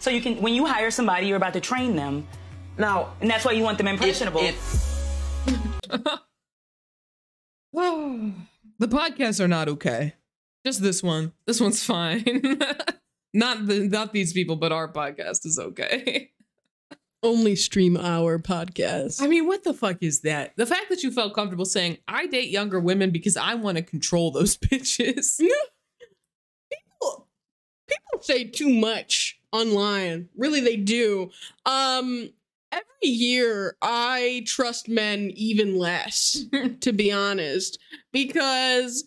So you can, when you hire somebody, you're about to train them, Now, and that's why you want them impressionable. the podcasts are not okay. Just this one. This one's fine. not the not these people, but our podcast is okay. only stream our podcast. I mean, what the fuck is that? The fact that you felt comfortable saying, I date younger women because I want to control those bitches. people people say too much online. Really they do. Um every year I trust men even less, to be honest, because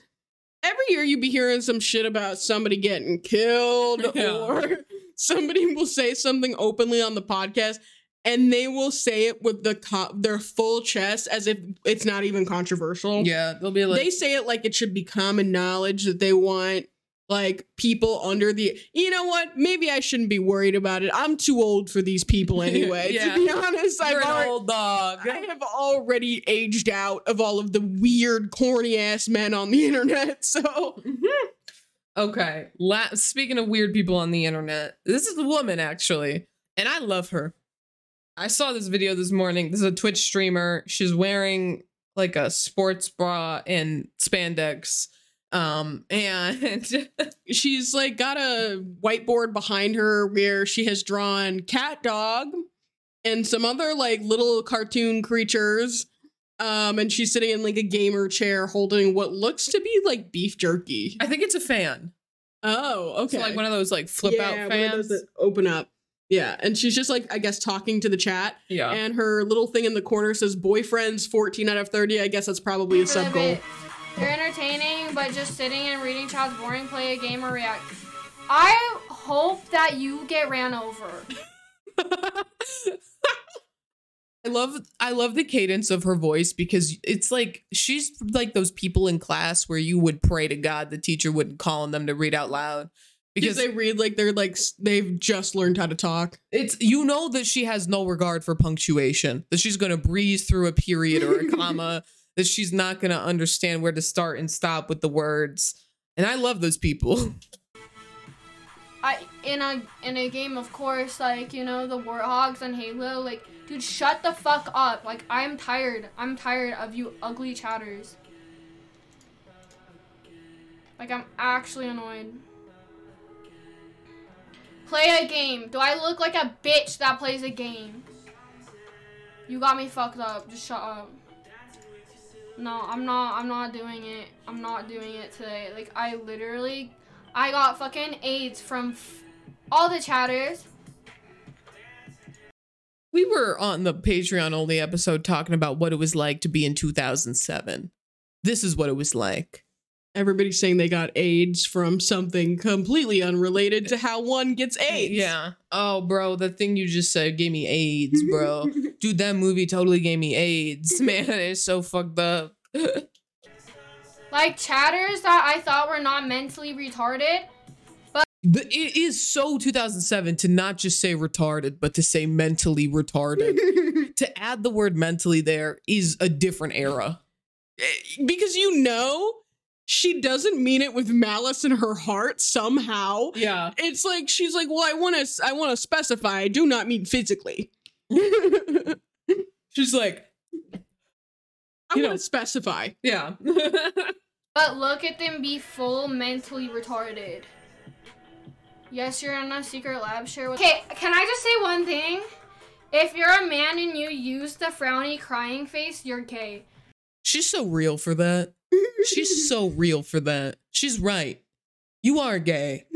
every year you be hearing some shit about somebody getting killed Yeah. or somebody will say something openly on the podcast and they will say it with the co- their full chest as if it's not even controversial Yeah, they'll be like, they say it like it should be common knowledge that they want like people under the you know what maybe i shouldn't be worried about it i'm too old for these people anyway Yeah. to be honest you're I've an already, old dog. i have already aged out of all of the weird corny ass men on the internet so mm-hmm. Okay. La- speaking of weird people on the internet, this is a woman actually, and I love her. I saw this video this morning. This is a Twitch streamer. She's wearing like a sports bra and spandex. Um, and she's like got a whiteboard behind her where she has drawn cat dog and some other like little cartoon creatures. Um and she's sitting in like a gamer chair holding what looks to be like beef jerky. I think it's a fan. oh okay So like one of those like flip Yeah, out one of fans. those that open up. Yeah and she's just like i guess talking to the chat. Yeah. and her little thing in the corner says boyfriends 14 out of 30 i guess that's probably a sub goal They're entertaining, but just sitting and reading chats boring. Play a game or react. I hope that you get ran over. I love I love the cadence of her voice because it's like she's like those people in class where you would pray to God the teacher wouldn't call on them to read out loud because they read like they're like they've just learned how to talk it's you know that she has no regard for punctuation that she's going to breeze through a period or a comma that she's not going to understand where to start and stop with the words and I love those people I in a in a game, of course, like you know the Warthogs and Halo. Like, dude, shut the fuck up. Like, I'm tired. I'm tired of you ugly chatters. Like, I'm actually annoyed. Play a game. Do I look like a bitch that plays a game? You got me fucked up. Just shut up. No, I'm not. I'm not doing it. I'm not doing it today. Like I literally, I got fucking AIDS from all the chatters. We were on the Patreon only episode talking about what it was like to be in 2007. This is what it was like. Everybody's saying they got AIDS from something completely unrelated to how one gets AIDS. Yeah. Oh, bro, the thing you just said gave me AIDS, bro. Dude, that movie totally gave me AIDS. Man, it's so fucked up. Like chatters that I thought were not mentally retarded. But it is so 2007 to not just say retarded, but to say mentally retarded. to add the word mentally there is a different era. Eh, because you know she doesn't mean it with malice in her heart somehow. Yeah. It's like she's like, "Well, I want to I want to specify I do not mean physically." She's like, I want to specify. Yeah. But look at them be full mentally retarded. Yes, you're in a Secretlab chair with. Okay, can I just say one thing? If you're a man and you use the frowny crying face, you're gay. She's so real for that. She's so real for that. She's right. You are gay.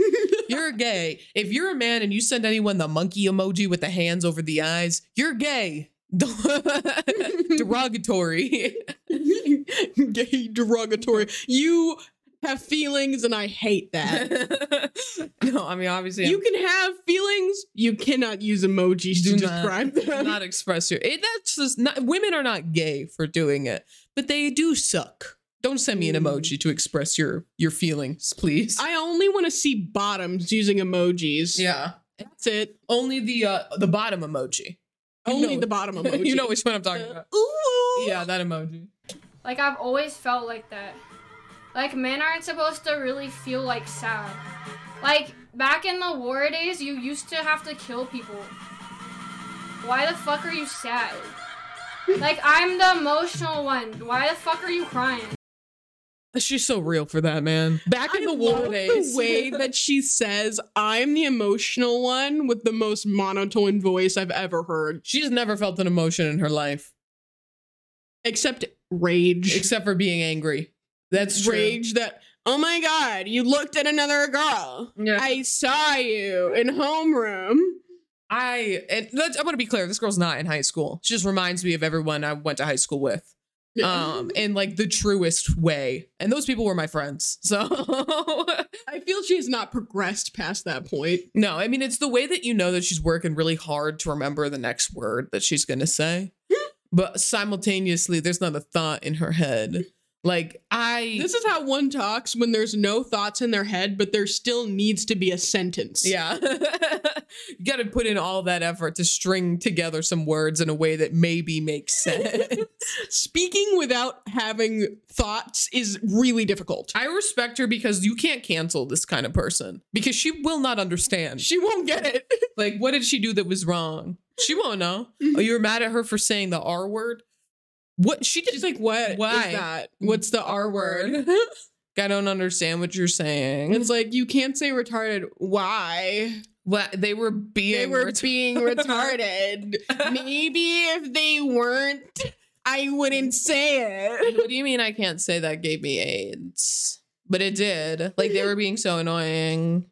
You're gay. If you're a man and you send anyone the monkey emoji with the hands over the eyes, you're gay. Derogatory. Gay derogatory. You have feelings and I hate that. no, I mean obviously you can have feelings, you cannot use emojis to do describe not, them. not express your. It, that's just not. Women are not gay for doing it, but they do suck. Don't send me an emoji to express your your feelings, please. I only want to see bottoms using emojis. yeah, That's it. only the uh the bottom emoji. You Only know- the bottom emoji. you know which one I'm talking about. Ooh. Yeah, that emoji. Like I've always felt like that. Like men aren't supposed to really feel like sad. Like back in the war days, you used to have to kill people. Why the fuck are you sad? Like I'm the emotional one. Why the fuck are you crying? She's so real for that, man. Back in I the war days. the way that she says, "I'm the emotional one" with the most monotone voice I've ever heard, she's never felt an emotion in her life except rage. except for being angry. That's true. rage that. Oh my god! You looked at another girl. Yeah. I saw you in homeroom. I and let's, I'm gonna be clear. This girl's not in high school. She just reminds me of everyone I went to high school with, um, in like the truest way. And those people were my friends. So I feel she has not progressed past that point. no, I mean it's the way that you know that she's working really hard to remember the next word that she's gonna say, but simultaneously there's not a thought in her head. Like I, This is how one talks when there's no thoughts in their head, but there still needs to be a sentence. Yeah. you got to put in all that effort to string together some words in a way that maybe makes sense. Speaking without having thoughts is really difficult. I respect her because you can't cancel this kind of person because she will not understand. She won't get it. Like, what did she do that was wrong? She won't know. Oh, you were mad at her for saying the R word? What she did? She's like, what? Why? that? What's the R word? I don't understand what you're saying. it's like you can't say retarded. Why? what they were being. They were ret- being retarded. Maybe if they weren't, I wouldn't say it. what do you mean I can't say that gave me AIDS? But it did. Like they were being so annoying.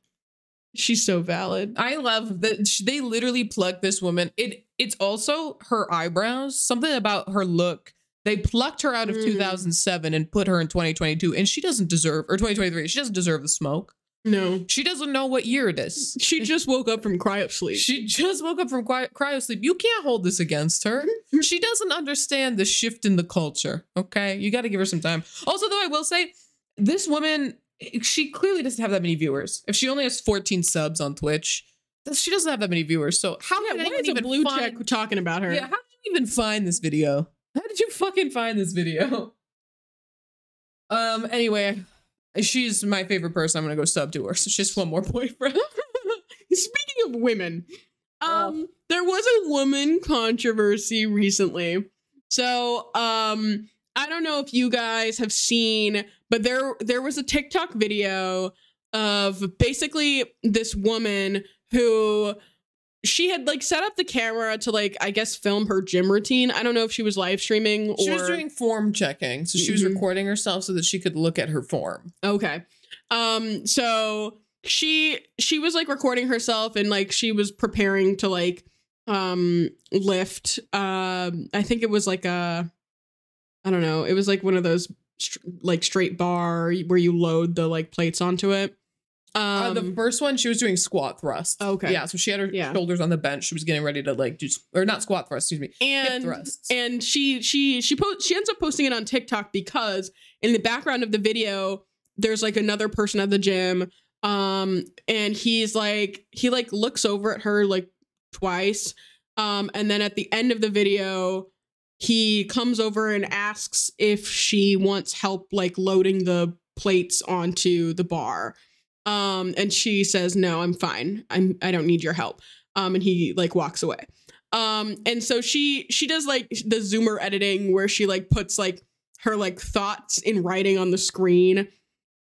She's so valid. I love that they literally plucked this woman. It it's also her eyebrows, something about her look. They plucked her out of Mm. 2007 and put her in 2022 and she doesn't deserve or 2023. She doesn't deserve the smoke. No. She doesn't know what year it is. She just woke up from cryo sleep. She just woke up from cry- cryo sleep. You can't hold this against her. she doesn't understand the shift in the culture. Okay, you got to give her some time. Also, though, I will say this woman, she clearly doesn't have that many viewers. If she only has 14 subs on Twitch, she doesn't have that many viewers. So how yeah, did anyone even blue find- check talking about her? Yeah, how did you even find this video? How did you fucking find this video? Um. Anyway, she's my favorite person. I'm gonna go sub to her. So she has one more boyfriend. Speaking of women, um, there was a woman controversy recently. So, um, I don't know if you guys have seen, but there there was a TikTok video of basically this woman who she had like set up the camera to like I guess film her gym routine. I don't know if she was live streaming or She was doing form checking, so she was Mhm. recording herself so that she could look at her form. Okay. Um so she she was like recording herself and like she was preparing to like um lift um I think it was like a I don't know, it was like one of those like straight bar where you load the like plates onto it. Um uh, the first one, she was doing squat thrust. Okay. Yeah, so she had her Yeah. shoulders on the bench. She was getting ready to like do, or not squat thrust, excuse me. hip and thrusts. and she she she post she ends up posting it on TikTok because in the background of the video there's like another person at the gym um and he's like he like looks over at her like twice um and then at the end of the video he comes over and asks if she wants help like loading the plates onto the bar um and she says no i'm fine i'm i don't need your help um and he like walks away um and so she she does like the zoomer editing where she like puts like her like thoughts in writing on the screen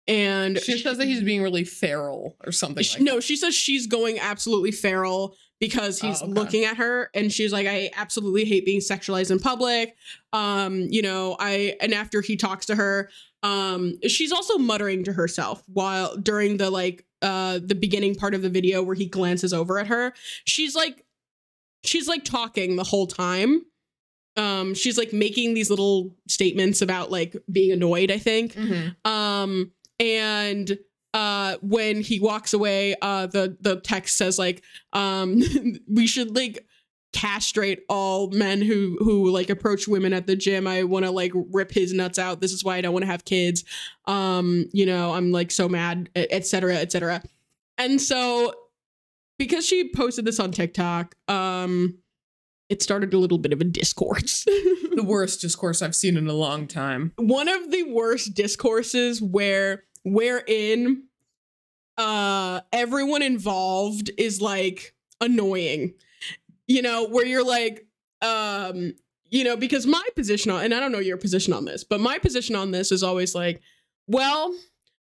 and She says that he's being really feral or something. she- like no, she says she's going absolutely feral because he's Oh, okay. looking at her and she's like I absolutely hate being sexualized in public. Um, you know, I and after he talks to her, um she's also muttering to herself while during the like uh the beginning part of the video where he glances over at her. She's like she's like talking the whole time. Um she's like making these little statements about like being annoyed, I think Mhm. um and uh when he walks away uh the the text says like um we should like castrate all men who who like approach women at the gym. I want to like rip his nuts out. This is why i don't want to have kids. Um you know i'm like so mad etc etc and so because she posted this on tiktok um it started a little bit of a discourse. The worst discourse I've seen in a long time. one of the worst discourses where wherein uh everyone involved is like annoying you know where you're like um you know because my position on and i don't know your position on this but my position on this is always like well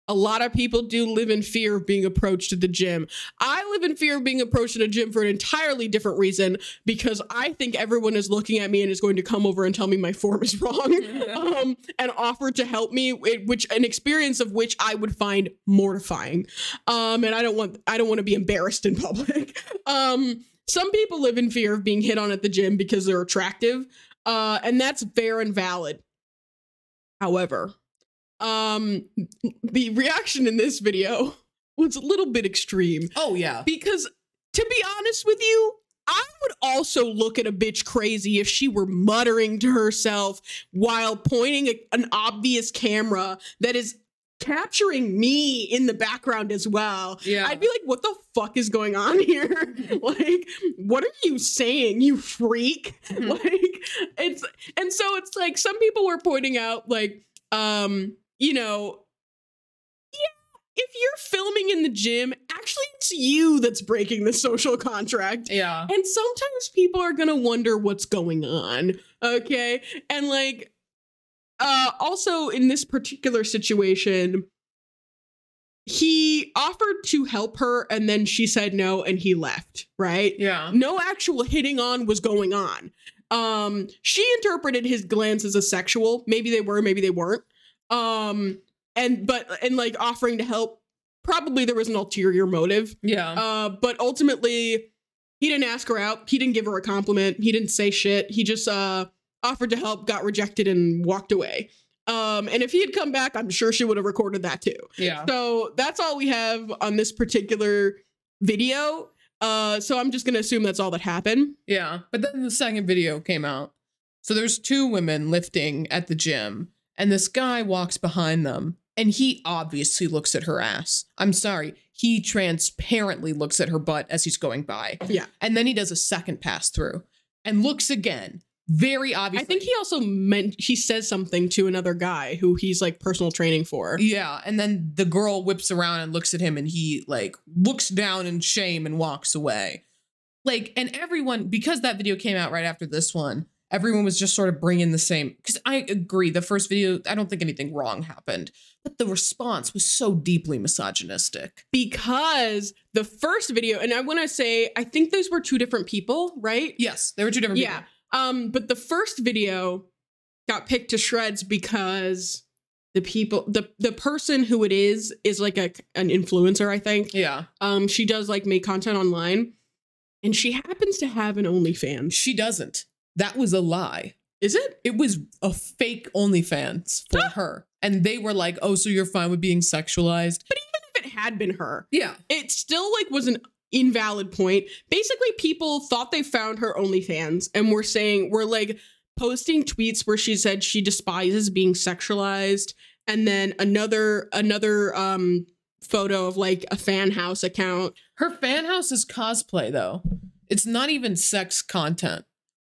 a lot of people do live in fear of being approached at the gym. I live in fear of being approached at a gym for an entirely different reason because I think everyone is looking at me and is going to come over and tell me my form is wrong um, and offer to help me, which an experience of which I would find mortifying. Um, and I don't want I don't want to be embarrassed in public. Um, some people live in fear of being hit on at the gym because they're attractive, uh, and that's fair and valid. However, um the reaction in this video was a little bit extreme Oh yeah. because to be honest with you I would also look at a bitch crazy if she were muttering to herself while pointing a- an obvious camera that is capturing me in the background as well. Yeah. I'd be like, what the fuck is going on here? like, what are you saying, you freak? like, it's and so it's like some people were pointing out, like, um, you know, yeah, if you're filming in the gym, actually it's you that's breaking the social contract. Yeah. And sometimes people are gonna wonder what's going on. Okay. And like uh also in this particular situation, he offered to help her and then she said no and he left, right? Yeah. No actual hitting on was going on. Um she interpreted his glances as a sexual. Maybe they were, maybe they weren't. Um and but and like offering to help probably there was an ulterior motive. Yeah. Uh, but ultimately, he didn't ask her out. He didn't give her a compliment. He didn't say shit. He just uh, offered to help, got rejected, and walked away. Um, and if he had come back, I'm sure she would have recorded that too. Yeah. So that's all we have on this particular video. Uh, so I'm just gonna assume that's all that happened. Yeah. But then the second video came out. So there's two women lifting at the gym, and this guy walks behind them, and he obviously looks at her ass. I'm sorry. He transparently looks at her butt as he's going by. Yeah. And then he does a second pass through and looks again. Very obvious. I think he also meant he says something to another guy who he's like personal training for. Yeah, and then the girl whips around and looks at him and he like looks down in shame and walks away. Like and everyone because that video came out right after this one, everyone was just sort of bringing the same. Because I agree, the first video, I don't think anything wrong happened, but the response was so deeply misogynistic. because the first video, and I want to say, I think those were two different people, right? Yes, they were two different people. yeah. Um, but the first video got picked to shreds because the people, the the person who it is, is like a an influencer, I think. Yeah. Um, she does like make content online, and she happens to have an OnlyFans. She doesn't. That was a lie. Is it? It was a fake OnlyFans for her. And they were like, oh, so you're fine with being sexualized? But even if it had been her, Yeah. it still like was an invalid point. Basically, people thought they found her OnlyFans and were saying were like posting tweets where she said she despises being sexualized, and then another another um photo of like a Fanhouse account. Her Fanhouse is cosplay, though. It's not even sex content.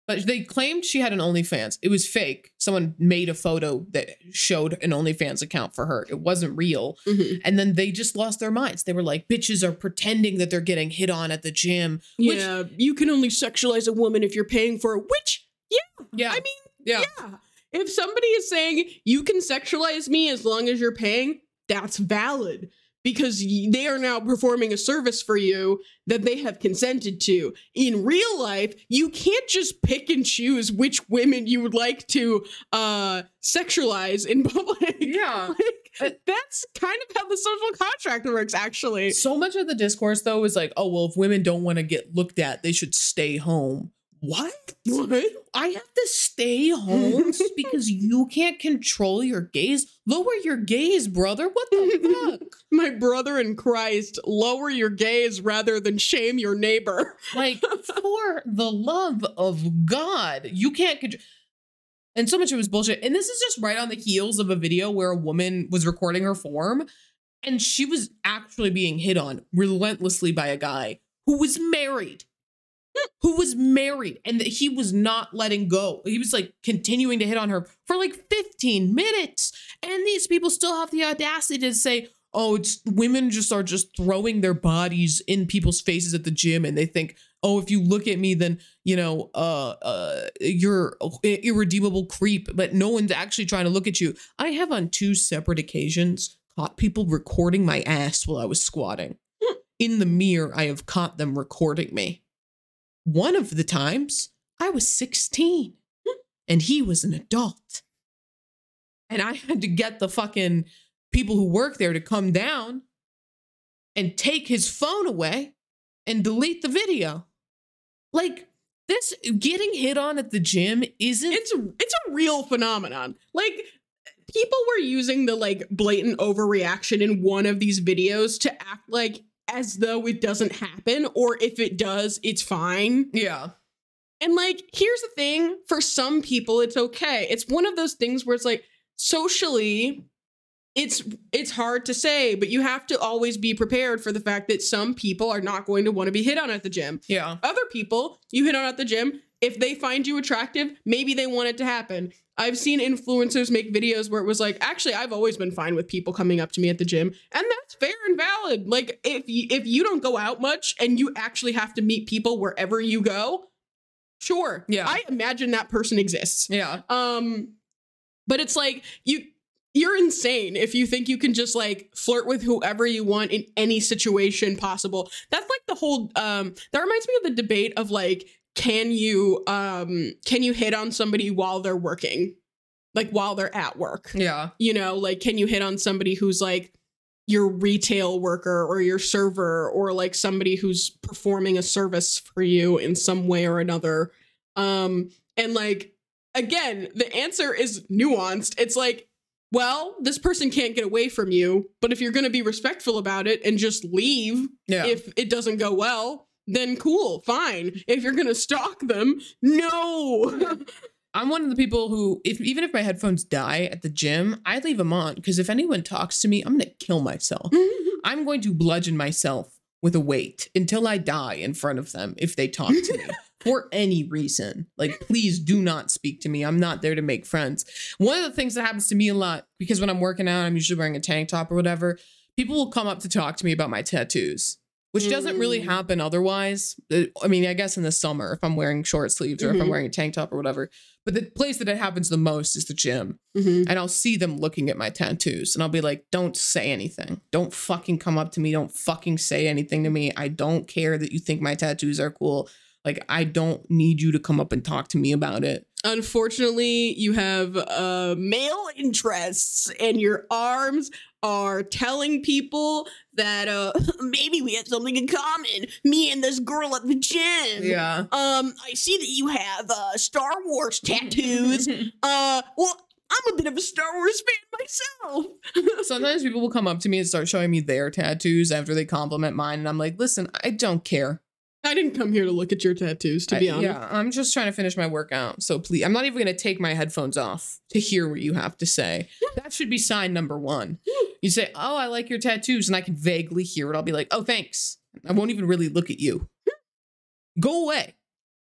But they claimed she had an OnlyFans. It was fake. Someone made a photo that showed an OnlyFans account for her. It wasn't real. Mhm. And then they just lost their minds. They were like, bitches are pretending that they're getting hit on at the gym. Which, Yeah, you can only sexualize a woman if you're paying for it. Which, yeah, yeah. I mean, yeah. yeah. If somebody is saying you can sexualize me as long as you're paying, that's valid because they are now performing a service for you that they have consented to. In real life, you can't just pick and choose which women you would like to uh sexualize in public. Yeah. Like, that's kind of how the social contract works actually. So much of the discourse, though, is like, oh, well, if women don't want to get looked at, they should stay home. What? What? I have to stay home because you can't control your gaze? Lower your gaze, brother. What the fuck? My brother in Christ, lower your gaze rather than shame your neighbor. Like, for the love of God, you can't control. And so much of it was bullshit. And this is just right on the heels of a video where a woman was recording her form and she was actually being hit on relentlessly by a guy who was married. Who was married and he was not letting go. He was like continuing to hit on her for like 15 minutes. And these people still have the audacity to say, oh, it's women just are just throwing their bodies in people's faces at the gym and they think, oh, if you look at me, then you know, uh, uh, you're irredeemable creep, but no one's actually trying to look at you. I have on two separate occasions caught people recording my ass while I was squatting. In the mirror, I have caught them recording me. One of the times, I was 16 and he was an adult. And I had to get the fucking people who work there to come down and take his phone away and delete the video. Like this getting hit on at the gym isn't It's it's a real phenomenon. Like people were using the like blatant overreaction in one of these videos to act like as though it doesn't happen or if it does, it's fine. yeah. And like, here's the thing for some people, it's okay. It's one of those things where it's like socially, it's it's hard to say, but you have to always be prepared for the fact that some people are not going to want to be hit on at the gym. Yeah. Other people, you hit on at the gym, if they find you attractive, maybe they want it to happen. I've seen influencers make videos where it was like, actually, I've always been fine with people coming up to me at the gym, and that's fair and valid. Like, if you, if you don't go out much and you actually have to meet people wherever you go, sure, Yeah. I imagine that person exists. Yeah. Um, but it's like you you're insane if you think you can just like flirt with whoever you want in any situation possible. That's like the whole um that reminds me of the debate of like can you um can you hit on somebody while they're working? Like while they're at work. Yeah. You know, like can you hit on somebody who's like your retail worker or your server or like somebody who's performing a service for you in some way or another. Um and like again, the answer is nuanced. It's like well, this person can't get away from you, but if you're going to be respectful about it and just leave Yeah. if it doesn't go well, then cool, fine. If you're going to stalk them, no. I'm one of the people who, if even if my headphones die at the gym, I leave them on because if anyone talks to me, I'm gonna kill myself. I'm going to bludgeon myself with a weight until I die in front of them if they talk to me for any reason. Like, please do not speak to me. I'm not there to make friends. One of the things that happens to me a lot because when I'm working out, I'm usually wearing a tank top or whatever. People will come up to talk to me about my tattoos. Which doesn't really Mm. happen otherwise. Uh, I mean, I guess in the summer if I'm wearing short sleeves or if I'm Mhm. wearing a tank top or whatever. But the place that it happens the most is the gym. Mhm. And I'll see them looking at my tattoos and I'll be like, don't say anything. Don't fucking come up to me. Don't fucking say anything to me. I don't care that you think my tattoos are cool. Like, I don't need you to come up and talk to me about it. Unfortunately, you have uh, male interests, and your arms are telling people that uh, maybe we have something in common. Me and this girl at the gym. Yeah. Um, I see that you have uh, Star Wars tattoos. uh, well, I'm a bit of a Star Wars fan myself. Sometimes people will come up to me and start showing me their tattoos after they compliment mine. And I'm like, listen, I don't care. I didn't come here to look at your tattoos, to be I- honest. Yeah, I'm just trying to finish my workout. So please, I'm not even going to take my headphones off to hear what you have to say. that should be sign number one. You say, Oh, I like your tattoos. And I can vaguely hear it. I'll be like, Oh, thanks. I won't even really look at you. Go away.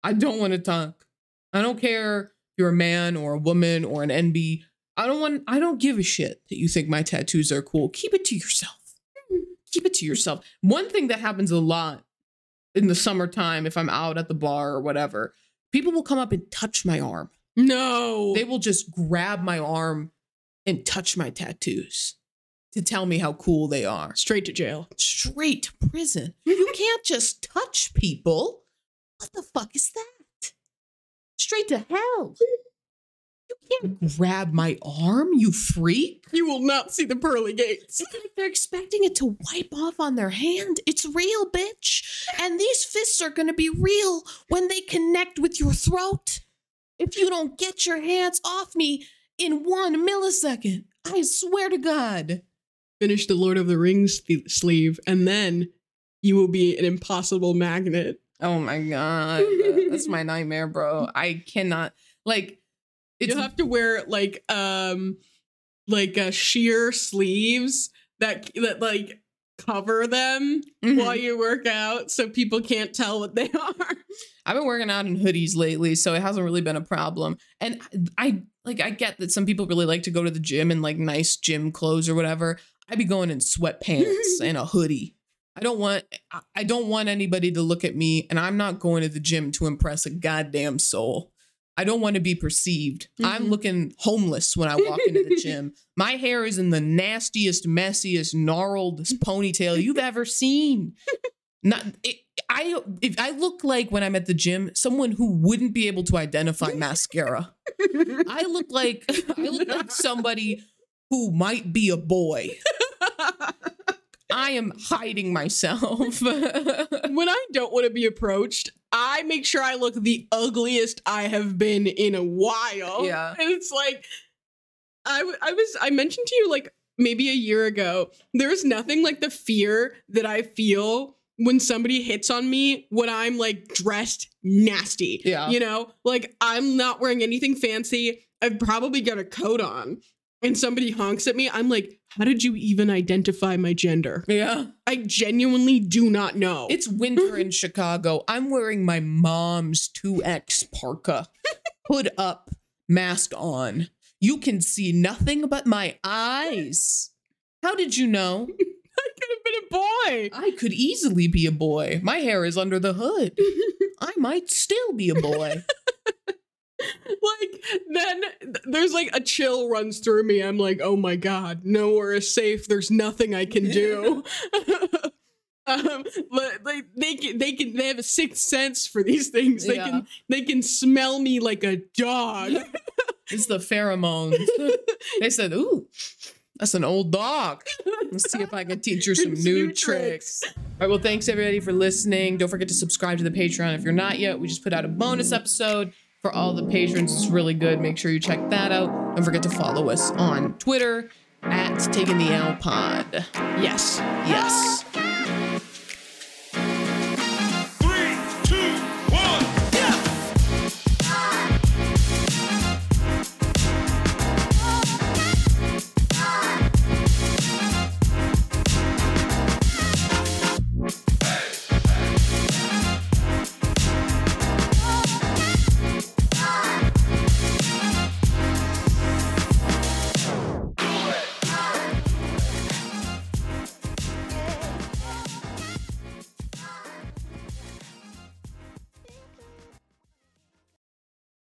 I don't want to talk. I don't care if you're a man or a woman or an NB. I don't want, I don't give a shit that you think my tattoos are cool. Keep it to yourself. Mm-hmm. Keep it to yourself. One thing that happens a lot in the summertime, if I'm out at the bar or whatever, people will come up and touch my arm. No. They will just grab my arm and touch my tattoos to tell me how cool they are. Straight to jail. Straight to prison. you can't just touch people. What the fuck is that? Straight to hell. You can't grab my arm, you freak. You will not see the pearly gates. It's like they're expecting it to wipe off on their hand. It's real, bitch. And these fists are going to be real when they connect with your throat. If you don't get your hands off me in one millisecond, I swear to God. Finish the Lord of the Rings th- sleeve, and then you will be an impossible magnet. Oh my God. That's my nightmare, bro. I cannot, like, it's You'll have to wear like um like uh, sheer sleeves that that like cover them Mhm. while you work out so people can't tell what they are. I've been working out in hoodies lately, so it hasn't really been a problem. And I like I get that some people really like to go to the gym in like nice gym clothes or whatever. I'd be going in sweatpants and a hoodie. I don't want I don't want anybody to look at me and I'm not going to the gym to impress a goddamn soul. I don't want to be perceived. I'm Mhm. looking homeless when I walk into the gym. My hair is in the nastiest, messiest, gnarled ponytail you've ever seen. Not it, I if I look like when I'm at the gym, someone who wouldn't be able to identify mascara. I look like I look like somebody who might be a boy. I am hiding myself. when I don't want to be approached, I make sure I look the ugliest I have been in a while. Yeah. And it's like I, I was I mentioned to you like maybe a year ago, there's nothing like the fear that I feel when somebody hits on me when I'm like dressed nasty. Yeah. You know, like I'm not wearing anything fancy. I've probably got a coat on. And somebody honks at me, I'm like, how did you even identify my gender? yeah. I genuinely do not know. It's winter in Chicago. I'm wearing my mom's 2X parka. Hood up, mask on. You can see nothing but my eyes. How did you know? I could have been a boy. I could easily be a boy. My hair is under the hood. I might still be a boy. Like then there's like a chill runs through me. I'm like, oh my god, nowhere is safe. There's nothing I can do. um, but like they can, they can, they have a sixth sense for these things. They Yeah. can, they can smell me like a dog. It's the pheromones. they said, ooh, that's an old dog. Let's see if I can teach her some new, new tricks. All right, well, thanks everybody for listening. Don't forget to subscribe to the Patreon if you're not yet. We just put out a bonus episode for all the patrons. It's really good. Make sure you check that out. Don't forget to follow us on Twitter at Taking the L Pod. yes. Yes.